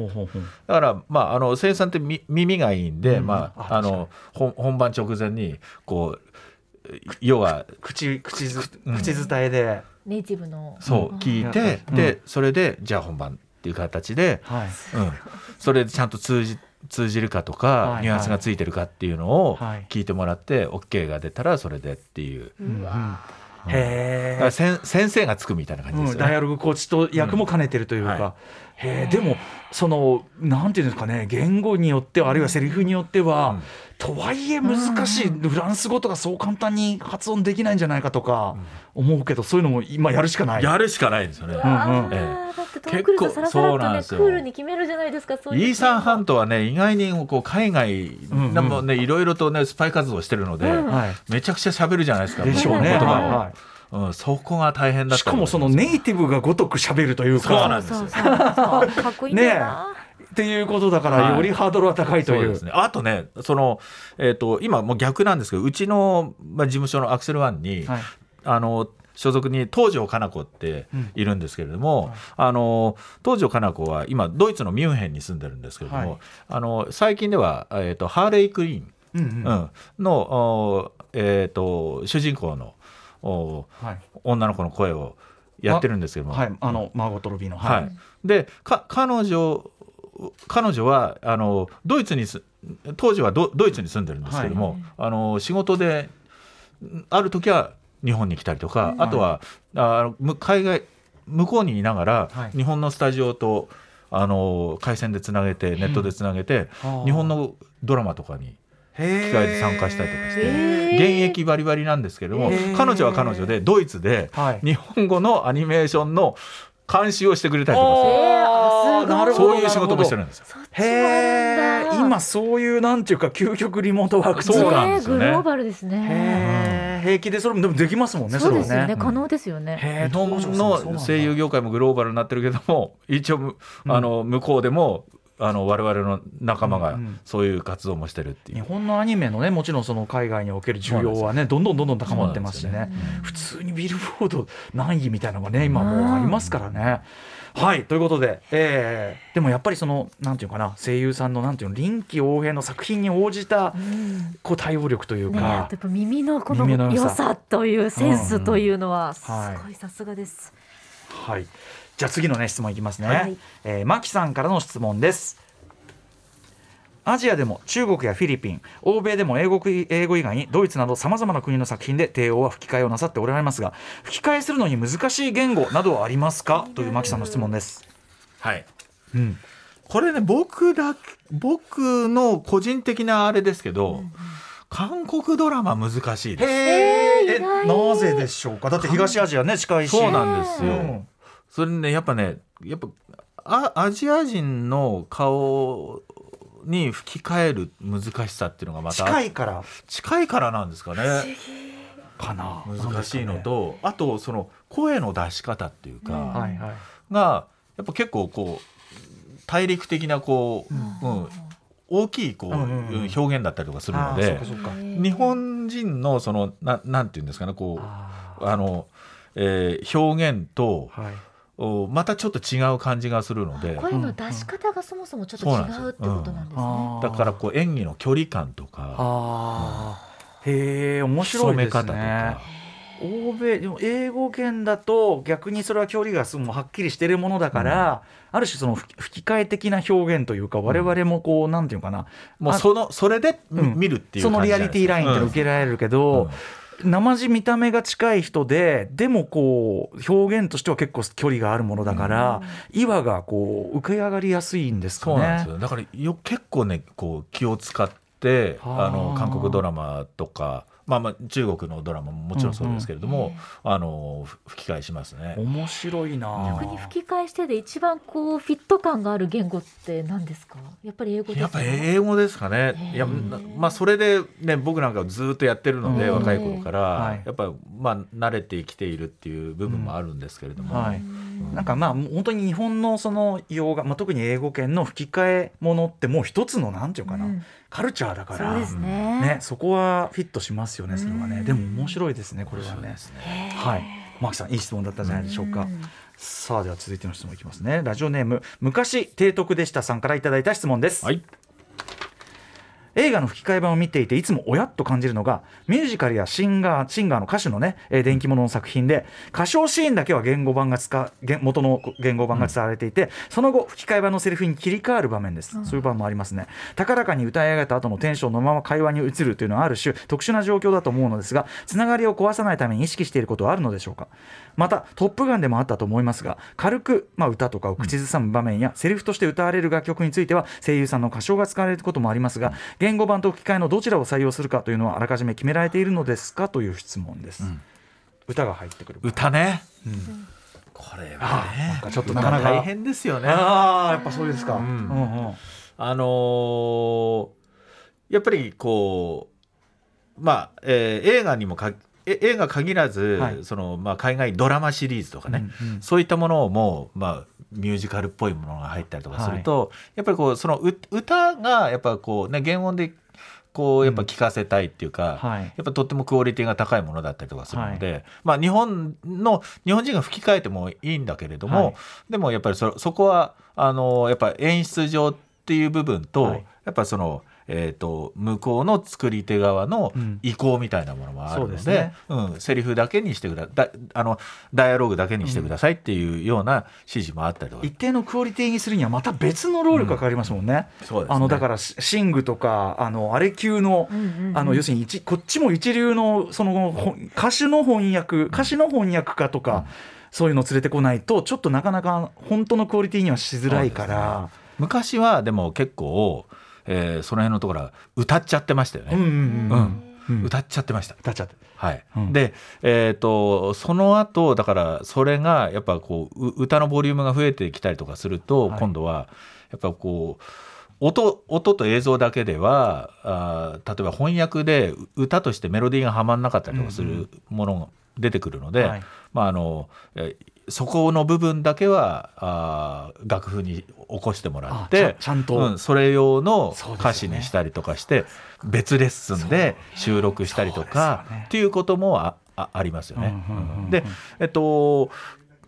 だから、まあ、あの声優さんってみ耳がいいんで、
うん。
まあ、
あ
あの本本番直前にこう要は
口口ず
うん。
口伝えで、
ネイティブの。
そう聞いて、
うん。
でそれでじゃあ本番っていう形で、
はい。
うん、それでちゃんと通じ通じるかとか、
はい
ニュアンスがついてるかっていうのを
はい。
聞いてもらって、OK が出たらそれでっていう、
うん。うん
だから
へえ、
先先生がつくみたいな感じです
うん。ダイアログコーチと役も兼ねてるというか、
うんは
へえでもそのなんていうんですかね言語によってはあるいはセリフによっては、
うん。
とはいえ難しい、フランス語とかそう簡単に発音できないんじゃないかとか思うけど、そういうのも今やるしかない。
やるしかないんですよね。
あ
うんうん。
ー
え。
だってトム・クルーズさらさらっ
結構そうなんですよ。
クールに決めるじゃないですか
イーサン・ハントはね意外にこう海外
うんうん。
でもねいろいろとねスパイ活動してるので、めちゃくちゃ喋るじゃないですか
でしょうね。
言葉を、
はい
うん、そこが大変だった
しかもそのネイティブがごとく喋るというか。
そうなんですよ。
いいんだよな、
っていうことだから、
はい
よりハードルは高いという。
そうですね。あとね、その、えっ、と、今もう逆なんですけど、うちの、まあ、事務所のアクセルワンに、
はい。
あの、所属に東條かな子っているんですけれども、あの東條かな子は今ドイツのミュンヘンに住んでるんですけれども、
はい。
あの最近では、えー、とハーレイ・クイーン、
うんうん。
えー、と主人公のお
はい。
女の子の声をやってるんですけども、
はい、あのマーゴット・ロビーの、
はい、でか彼女彼女はあのドイツにす当時はドドイツに住んでるんですけども、あの仕事でんある時は日本に来たりとか、あとはあむ海外向こうにいながら、
はい。
日本のスタジオとあの回線でつなげてネットでつなげて、日本のドラマとかに吹き替えで参加したりとかして、現役バリバリなんですけれども彼女は彼女でドイツで
はい。
日本語のアニメーションの監修をしてくれたりとかする。
あーなるほど
そういう仕事もしてるんですよ。
へえ今そういうなんていうか究極リモートワーク
そうなんですよね。
グローバルですね。
へえ平気でそれもでもできますもんね
そうですよね。可能ですよね。
日本の声優業界もグローバルになってるけども一応むあの向こうでもあの我々の仲間が
うんうん。
そういう活動もしてるっていう。
日本のアニメのねもちろんその海外における需要はねどんどんどんどん高まってますし
そうな
ね。普通にビルボード何位みたいなのがね今もうありますからね。はいということで、えーでもやっぱりそのなんていうかな声優さんのなんていうの臨機応変の作品に応じた
うん。
こう対応力という
ね、や
か
っ、ぱ耳のこの
良さ。
良さというセンスというのはす
はい。
ごいさすがです。
はい、じゃあ次のね質問いきますね、
はい。
えーマキさんからの質問です。アジアでも中国やフィリピン欧米でも英語英語以外にドイツなどさまざまな国の作品で帝王は吹き替えをなさっておられますが吹き替えするのに難しい言語などはありますか？というマキさんの質問です、
はい。
うん、
これね僕だけ僕の個人的なあれですけど、韓国ドラマ難しいです。
へえなぜでしょうか？だって東アジアね近いし。
そうなんですよ。
うん
それねやっぱねやっぱあアジア人の顔に吹き替える難しさっていうのがまた
近いから。
近いからなんですかね。
かな。
難しいのと、あとその声の出し方っていうか、
はいはい。
がやっぱ結構こう大陸的なこう、うん。大きいこう、
うんうんうん。
表現だったりとかするので日本人のそのななんていうんですかねこう
あ
あの、えー表現と
ーはい。
おまたちょっと違う感じがするので。
声の出し方がそもそもちょっと違うってことなんですね。
あー。
だからこう演技の距離感とか。
ああ、へえ面白いです
染め方と
ね
か。
欧米でも英語圏だと逆にそれは距離がすもうはっきりしてるものだから、ある種その吹き替え的な表現というか我々もこう、なんていうのかな。あ
もうそのそれで
うん。
見るっていう
そのリアリティラインって受けられるけど、生地見た目が近い人ででもこう表現としては結構距離があるものだから、岩がこう浮か上がりやすいんですかね。
そうなんですよ。だからよ結構ねこう気を使って
はあ。
あの韓国ドラマとか、まあ、まあ中国のドラマももちろんそうですけれども、あのふ吹き替えしますね。
面白いな
逆に吹き替えしてで一番こうフィット感がある言語って何ですか？やっぱり英語ですか？
やっぱ英語ですかね。いや、まあそれでね僕なんかずっとやってるので、
うん
若い頃から、
はい
やっぱまあ慣れてきているっていう部分もあるんですけれども、
はいなんかまあ本当に日本のその洋画、まあ、特に英語圏の吹き替えものってもう一つのなんていうかな、
うん。
カルチャーだから
そね。
ね、そこはフィットしますよねそれはね、
うん。
でも面白いですねこれはね。はい。マキさんいい質問だったんじゃないでしょうか、
うん。
さあでは続いての質問いきますね。ラジオネーム昔提督でしたさんからいただいた質問です、
はい
映画の吹き替え版を見ていていつも親と感じるのがミュージカルやシンガーシンガーの歌手のね、えー電気物の作品で歌唱シーンだけは言語版が使言元の言語版が伝われていて、その後吹き替え版のセリフに切り替わる場面です、そういう場面もありますね。高らかに歌い上げた後のテンションのまま会話に移るというのはある種特殊な状況だと思うのですがつながりを壊さないために意識していることはあるのでしょうか？また「トップガン」でもあったと思いますが軽く、まあ、歌とかを口ずさむ場面や、セリフとして歌われる楽曲については声優さんの歌唱が使われることもありますが言語版と吹き替えのどちらを採用するかというのはあらかじめ決められているのですかという質問です、歌が入ってくる
歌ね、
ん。
これ
あ
はね。
なんかちょっと
まあ
なかなか。
大変ですよね。
ああやっぱそうですか、
うん。
うんうん。
あのーやっぱりこうまあ、えー映画にもかえ映画限らず、
はい。
そのまあ、海外ドラマシリーズとかね、
うんうん。
そういったものをもう、まあ、ミュージカルっぽいものが入ったりとかすると、やっぱりこうそのう歌がやっぱこうね原音でこうやっぱ聞かせたいっていうか、
はい。
やっぱとってもクオリティが高いものだったりとかするので、まあ日本の日本人が吹き替えてもいいんだけれども、
はい。
でもやっぱりそそこはあのやっぱ演出上っていう部分と、
はい。
やっぱその。えー、と向こうの作り手側の
うん。
意向みたいなものもあるので,、
そうですね。
うん、セリフだけにしてくだだあのダイアログだけにしてくださいっていうような指示もあったりとか、
一定のクオリティにするにはまた別の労力がかかりますもんね。
そうですね。
あのだからシシングとかあのあれ級の、
うんうんうん。
あの要するに一こっちも一流のそのほん。歌手の翻訳歌手の翻訳家とか、そういうの連れてこないとちょっとなかなか本当のクオリティにはしづらいから。
昔はでも結構えーその辺のところは歌っちゃってましたよね。
うんうんうん
うん。
うん。
歌っちゃってました。
歌っちゃって。
はい。
うん。
で、えー、とその後だからそれがやっぱこうう歌のボリュームが増えてきたりとかすると、
はい。
今度はやっぱこう音音と映像だけではあー例えば翻訳でう歌としてメロディーがはまんなかったりとかするものが出てくるので、
はい。
まああのえそこの部分だけはあー楽譜に起こしてもらって
んちゃんと。
うん、それ用の歌詞にしたりとかして、別レッスンで収録したりとか
ね。
っていうこともああありますよね。で、えっと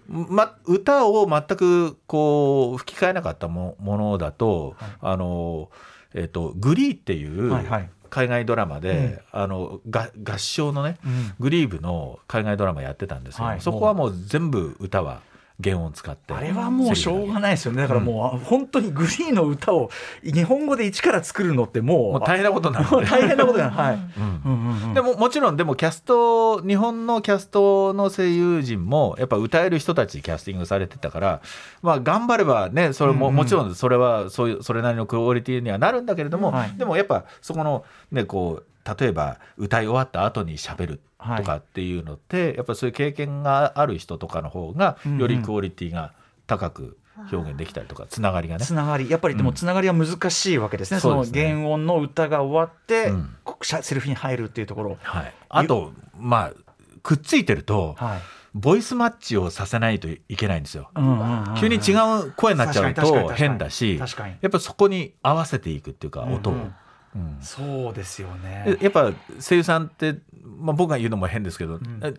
ま、歌を全くこう吹き替えなかったもものだと、あのえっと、グリーっていう
はいはい
海外ドラマで、あのが合唱のね、
うん。
グリーブの海外ドラマやってたんですけど、
はい。
そこはもう全部歌は原音使って。
あれはもうしょうがないですよね。だからもう本当にグリーの歌を日本語で一から作るのってもう
大変なことになる
もう大変なことだはい、
でももちろんでもキャスト日本のキャストの声優陣もやっぱ歌える人たちキャスティングされてたから、まあ、頑張ればねそれも、もちろんそれはそういうそれなりのクオリティにはなるんだけれども、
はい。
でもやっぱそこのねこう例えば歌い終わった後に喋るとかっていうのって、やっぱそういう経験がある人とかの方が
うんうん。
よりクオリティが高く表現できたりとかつながりがね。
つながり。やっぱりでもつながりは難しいわけですね、その
そうですね。
原音の歌が終わって、
うん。
セリフに入るっていうところ。
はい、あとまあくっついてると、
はい、
ボイスマッチをさせないといけないんですよ。
うんうんうんうん
急に違う声になっちゃうと
に
変だし
確かに。
やっぱそこに合わせていくっていうか音を、
うん。うん
うん。
そうですよね。
でやっぱ声優さんって、まあ、僕が言うのも変ですけど、
ん。
え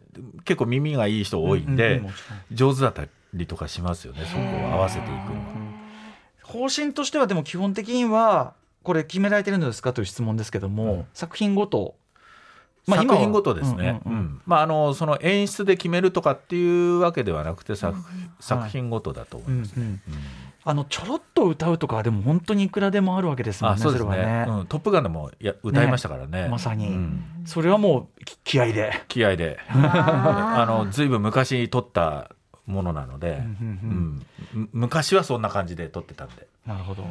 結構耳がいい人多いんで、上手だったりとかしますよねそこを合わせていくのは。
方針としてはでも基本的にはこれ決められてるのですかという質問ですけども、
うん。
作品ごと、まあ
作品ごとですね、
うんうんうん。
うん。まあ、あのその演出で決めるとかっていうわけではなくて作,、作品ごとだと思います。
うんうん。
うん
あのちょろっと歌うとかはでも本当にいくらでもあるわけですもんね
あそうです
れは
ね。うん、トップガンでもや歌いましたからね。
まさに。
うん。
それはもうき気合で、
気合で。あ のずいぶん昔撮ったものなので、うんむ昔はそんな感じで撮ってたんで。
なるほど。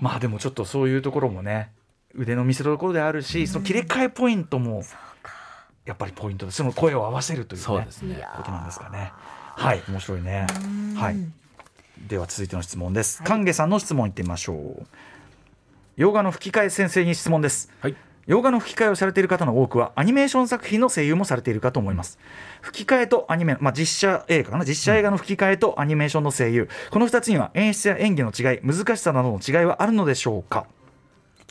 まあでもちょっとそういうところもね腕の見せ所であるし、その切り替えポイントもやっぱりポイントでその声を合わせるという,、ね、
そうですね。
ことなんですかね。はい面白いね。はいでは続いての質問です。丹下さんの質問いってみましょう。洋画の吹き替え先生に質問です。
はい。
洋画の吹き替えをされている方の多くはアニメーション作品の声優もされているかと思います。吹き替えとアニメ、まあ、実写映画かな？実写映画の吹き替えとアニメーションの声優。この2つには演出や演技の違い難しさなどの違いはあるのでしょうか？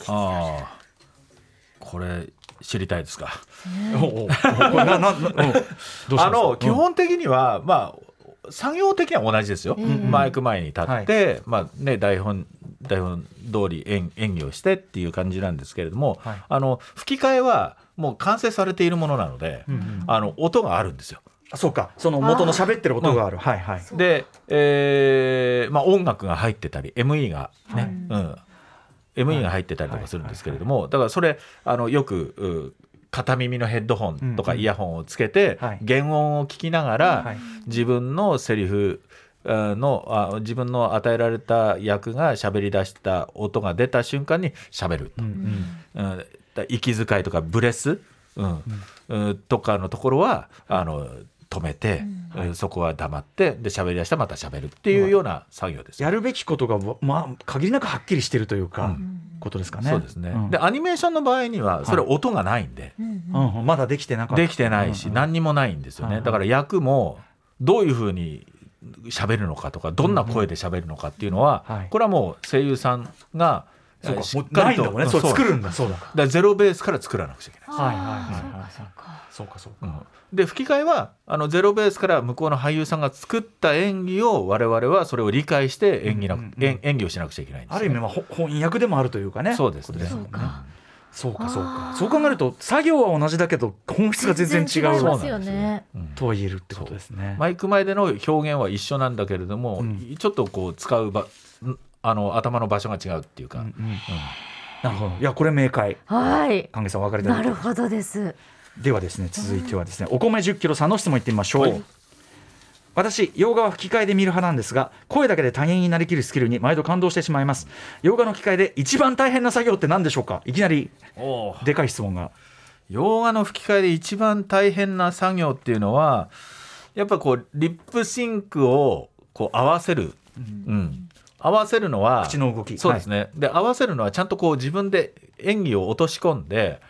ああ。これ知りたいですか？あの基本的には、まあ作業的には同じですよ、マイク前に立って、まあね、台本台本通り演演技をしてっていう感じなんですけれども、
はい。
あの吹き替えはもう完成されているものなので、あの音があるんですよ。
あそうか。その元の喋ってる音がある。はいはい。
で、えーまあ、音楽が入ってたり ME がね、うん。ME が入ってたりとかするんですけれども、だからそれあのよくう片耳のヘッドホンとかイヤホンをつけて、
はい。
原音を聞きながら、
はい。
自分のセリフあのあ自分の与えられた役が喋り出した音が出た瞬間に喋ると、
うん
うん。だ息遣いとかブレス、うん。うん。とかのところはあの止めて、うん。そこは黙ってで喋り出したらまた喋るっていうような作業です。よ
やるべきことがまあ限りなくはっきりしてるというか、
うん。
ことですかね。
そうですね、
ん。
でアニメーションの場合にはそれ音がないんで、
うんうん。まだできてなかった。
できてないし、
うんうん。
何にもないんですよね、
うん
だから役もどういうふうに喋るのかとかどんな声で喋るのかっていうのは、
はい。
これはもう声優さんが
そうか
し
もうないんだもんね。そう作るん
だ。
だそうだ
だからゼロベースから作らなくちゃいけない、
はいはいはいはい。そうかそうか。
うん。で吹き替えはあのゼロベースから向こうの俳優さんが作った演技を我々はそれを理解して演技なく、
うん
演演技をしなくちゃいけないんですよ。
ある意味まあほ翻訳でもあるというかね。
そうですね。そうか。
そうかそうか。そう考えると作業は同じだけど本質が全然違
全然違いうますよね。
うん。
とは言えるってことですね。
マイク前での表現は一緒なんだけれども、
うん。
ちょっとこう使う場んあの頭の場所が違うっていうか、
うんうん。なるほど。いやこれ明快。
はい。
関係さんお分かり
なるほどです。
ではですね続いてはですねお米1 0キロさんの質問いってみましょう、私洋画は吹き替えで見る派なんですが声だけで他人になりきるスキルに毎度感動してしまいます。洋画の吹き替えで一番大変な作業って何でしょうか？いきなり
お
でかい質問が。
洋画の吹き替えで一番大変な作業っていうのはやっぱこうリップシンクをこう合わせる、うん合わせるのは
口の動き。
そうですね、で合わせるのはちゃんとこう自分で演技を落とし込んで、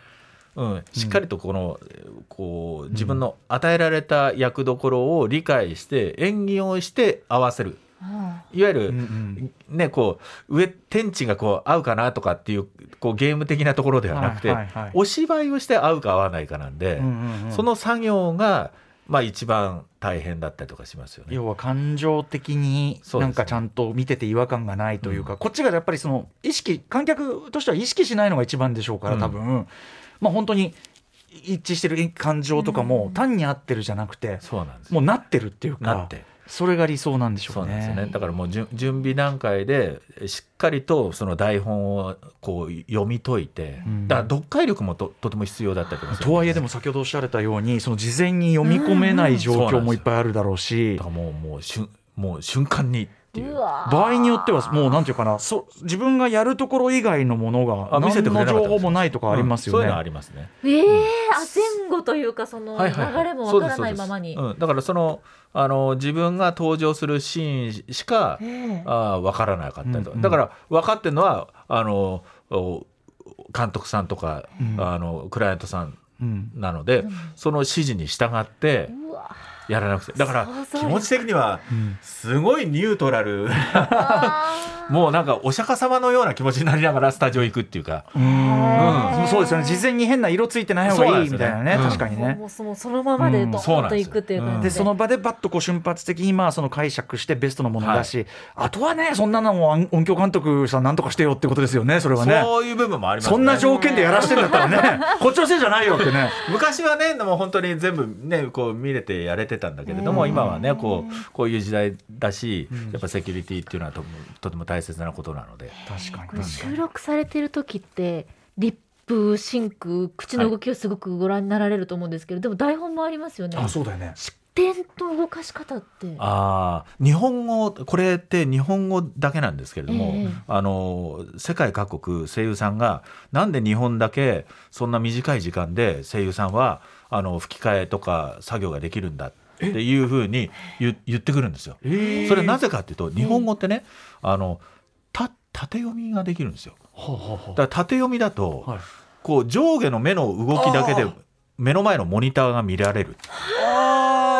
うん、しっかりとこの、こう自分の与えられた役どころを理解して演技をして合わせる。いわゆる、
うん。
ねこう上天地がこう合うかなとかっていうこうゲーム的なところではなくて、
はいはいはい。
お芝居をして合うか合わないかなんで、
うんうんうん。
その作業がまあ一番大変だったりとかしますよね。
要は感情的になんかちゃんと見てて違和感がないというか、こっちがやっぱりその意識観客としては意識しないのが一番でしょうから多分、まあ本当に一致してる感情とかも単に合ってるじゃなくて、
そうなんですよ。
もうなってるっていうか。
なって
それが理想なんでしょ
そううなんですよ
ね。
ねだからもう準準備段階でしっかりとその台本をこう読み解いて、
ん。
だから読解力もととても必要だったりとかする
とはいえでも先ほどおっしゃられたようにその事前に読み込めない状況もいっぱいあるだろうし。
だからもうもう瞬もう瞬間にっていう。
場合によってはもうなんていうかなそ自分がやるところ以外のものが
あ見せ
何の情報もないとかありますよね。
うんそういうのありますね。
ええあ前後というかその流れもわからないままに。
そうん、だからそのあの自分が登場するシーンしか
ええ。
あ分からなかったりと。か、
うんうん。
だから分かってるのはあのお監督さんとか、
うん。
あのクライアントさん
うん。
なので、その指示に従って
うわ
やらなくて。だから気持ち的には
うん。
すごいニュートラルもうなんかお釈迦様のような気持ちになりながらスタジオ行くっていうか。
うー。んそうですよね。事前に変な色ついてない方がいいみたいなね。確かにね。
もうそのそのままでドーンといくっていう感じで。
でその場でバッとこう瞬発的にまあその解釈してベストのものを出し、あとはねそんなのも音音響監督さんなんとかしてよってことですよね。それはね
そういう部分もありますね。
そんな条件でやらしてんだったらね。こっちのせいじゃないよってね。
昔はねもう本当に全部ねこう見れてやれてたんだけれども、今はねこうこういう時代だし、やっぱセキュリティっていうのはととても大切なことなので。
確か
これ収録されてる時ってリップシンク口の動きをすごくご覧になられると思うんですけど、でも台本もありますよね。
あそうだよね
点の動かし方って。
あー日本語これって日本語だけなんですけれども、
ええ
あの世界各国声優さんがなんで日本だけそんな短い時間で声優さんはあの吹き替えとか作業ができるんだっていうふうに言言ってくるんですよ。
え
それなぜかっていうと日本語ってね、あのた縦読みができるんですよ。だから縦読みだと、
はい。
こう上下の目の動きだけで目の前のモニターが見られる。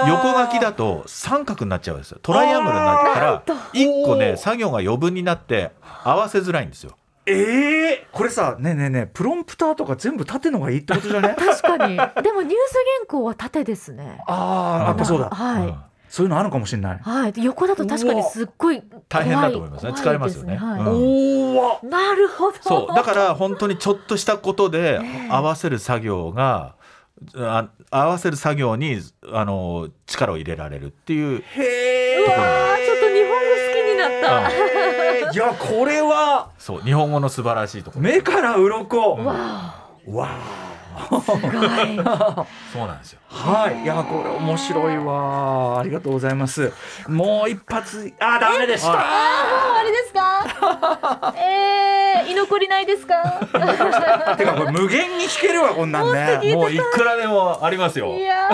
横書きだと三角になっちゃうんですよ。トライアングルになったら一個ね作業が余分になって合わせづらいんですよ。
ええこれさねえねえねえプロンプターとか全部縦のがいいってことじゃね？
確かに。でもニュース原稿は縦ですね。
ああやっぱそうだ。
はい。
うん。
そういうのあるかもしれない。
はい、横だと確かにすっごい
大変だと思いますね。
怖
疲れますよね。
怖い。
うん。
おおわ
なるほど。
そう。だから本当にちょっとしたことで合わせる作業があ合わせる作業にあの力を入れられるっていう。
へえ
ところが
あーちょっと日本語好きになった。
いやこれは。
そう日本語の素晴らしいところ。
目から鱗。
わ
わ。
そうなんですよ。
はい。いやこれ面白いわ。ありがとうございます。もう一発。あダメでした。
あー、あれですか？えー、居残りないですか？
てかこれ無限に弾けるわこんなんね。
もういくらでもありますよ。
いや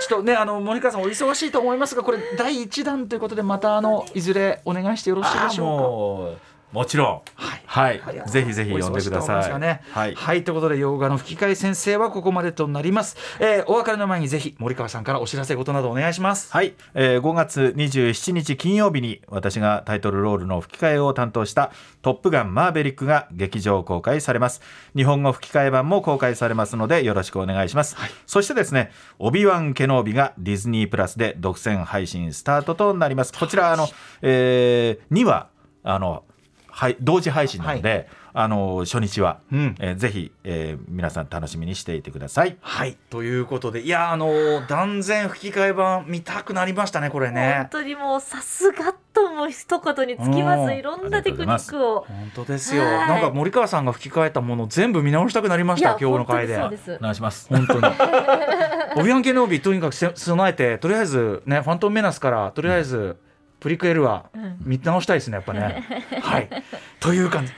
ちょっとねあの森川さんお忙しいと思いますがこれ第一弾ということでまたあのいずれお願いしてよろしいで
あ
しょうか？
もちろん。はい。ぜひぜひ読んでください。
お忙しいは、
はい。い。
ということで洋画の吹き替え先生はここまでとなります、えーお別れの前にぜひ森川さんからお知らせ事などお願いします。
はい、えー5月27日金曜日に私がタイトルロールの吹き替えを担当した「トップガンマーヴェリック」が劇場公開されます。日本語吹き替え版も公開されますのでよろしくお願いします、そしてですね「オビワン・ケノービ」がディズニープラスで独占配信スタートとなります。こちらあの、えー、2話あのはい、同時配信なので、あの初日は、
うん。
えーぜひ、えー皆さん楽しみにしていてください。
はい。ということでいやあの断然吹き替え版見たくなりましたねこれ
本
ね
当にもうさすがっともう一言につきま
うん。
すいろんなテクニックを。
本当ですよ、
はい。
なんか森川さんが吹き替えたもの全部見直したくなりました今日の回で。
お願いします。
本当に。オビアンケノービーとにかくせ備えてとりあえずねファントムメナスからとりあえずプリクエルは
うん。
見直したいですねやっぱね。はい。という感じ。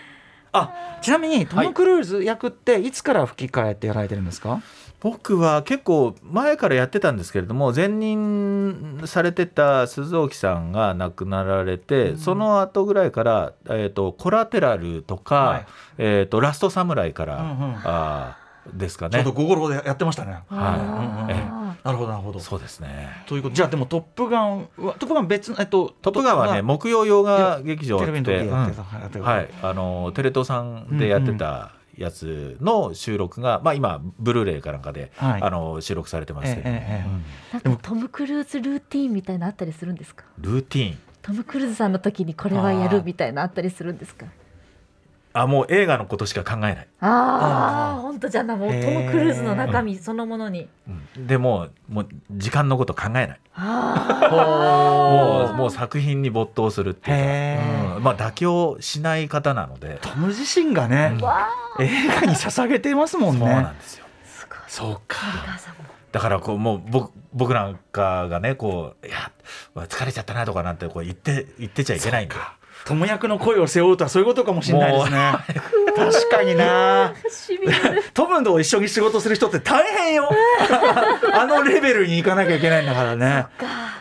あちなみにトム・クルーズ役っていつから吹き替えてやられてるんですか、
僕は結構前からやってたんですけれども前任されてた鈴木さんが亡くなられて、その後ぐらいから、えー、とコラテラルとか、
はい。
えー、とラストサムライから、
うんうん。
あーですかね。
ちょうど。午後でやってましたね。
は
うんうんうん。
え
なるほどなるほど。
そうですね。
ということじゃあでも「トップガン」は「トップガン別」えっと
トップガンはね木曜洋画劇場
テレビのやってた、
はい、あのテレ東さんでやってたやつの収録が、まあ今ブルーレイかなんかで、
はい。
あの収録されてますけど、
ええええ
うん。
なんかトム・クルーズルーティーンみたいなのあったりするんですか？
ルーティーン。
トム・クルーズさんの時にこれはやるみたいなのあったりするんですか？
あもう映画のことしか考えない、
ああ本当じゃなもうトム・クルーズの中身そのものに。
うん。でもうもう時間のこと考えない。
あ
もうもう作品に没頭するっていうか、うん。まあ妥協しない方なので、
トム自身がね、
うん。
映画に捧げてますもん
そう
ね
なんですよ。
すごい。
そうか。
だからこうもう僕僕なんかがねこういや疲れちゃったなとかなんてこう言って言ってちゃいけないんだよ
トム役の声を背負うとはそういうことかもしれないですね。確かにな。トムと一緒に仕事する人って大変よ。あのレベルに行かなきゃいけないんだからね。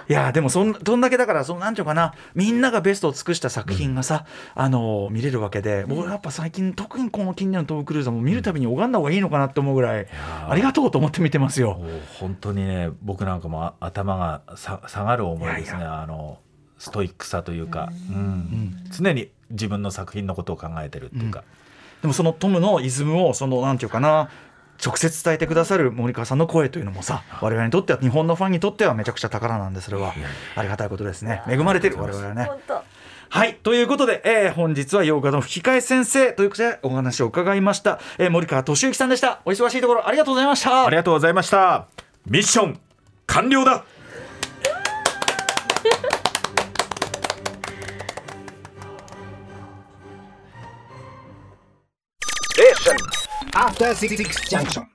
いやでもそんそんだけだからそのなんていうかな。みんながベストを尽くした作品がさ、あの見れるわけで僕やっぱ最近特にこの近年のトム・クルーズはもう見るたびに拝んだ方がいいのかなって思うぐらい、ありがとうと思って見てますよ。
本当にね僕なんかもあ頭がさ下がる思いですね。
いや。
あのストイックさというか、うん。常に自分の作品のことを考えてるっていうか、
でもそのトムのイズムをそのなんていうかな直接伝えてくださる森川さんの声というのもさ我々にとっては日本のファンにとってはめちゃくちゃ宝なんでそれは。ありがたいことですね。恵まれてる我々はね。はい。ということで、えー本日は洋画の吹き替え先生ということでお話を伺いました、えー森川俊之さんでした。お忙しいところありがとうございました。
ありがとうございました。ミッション完了だ
After Six Junction.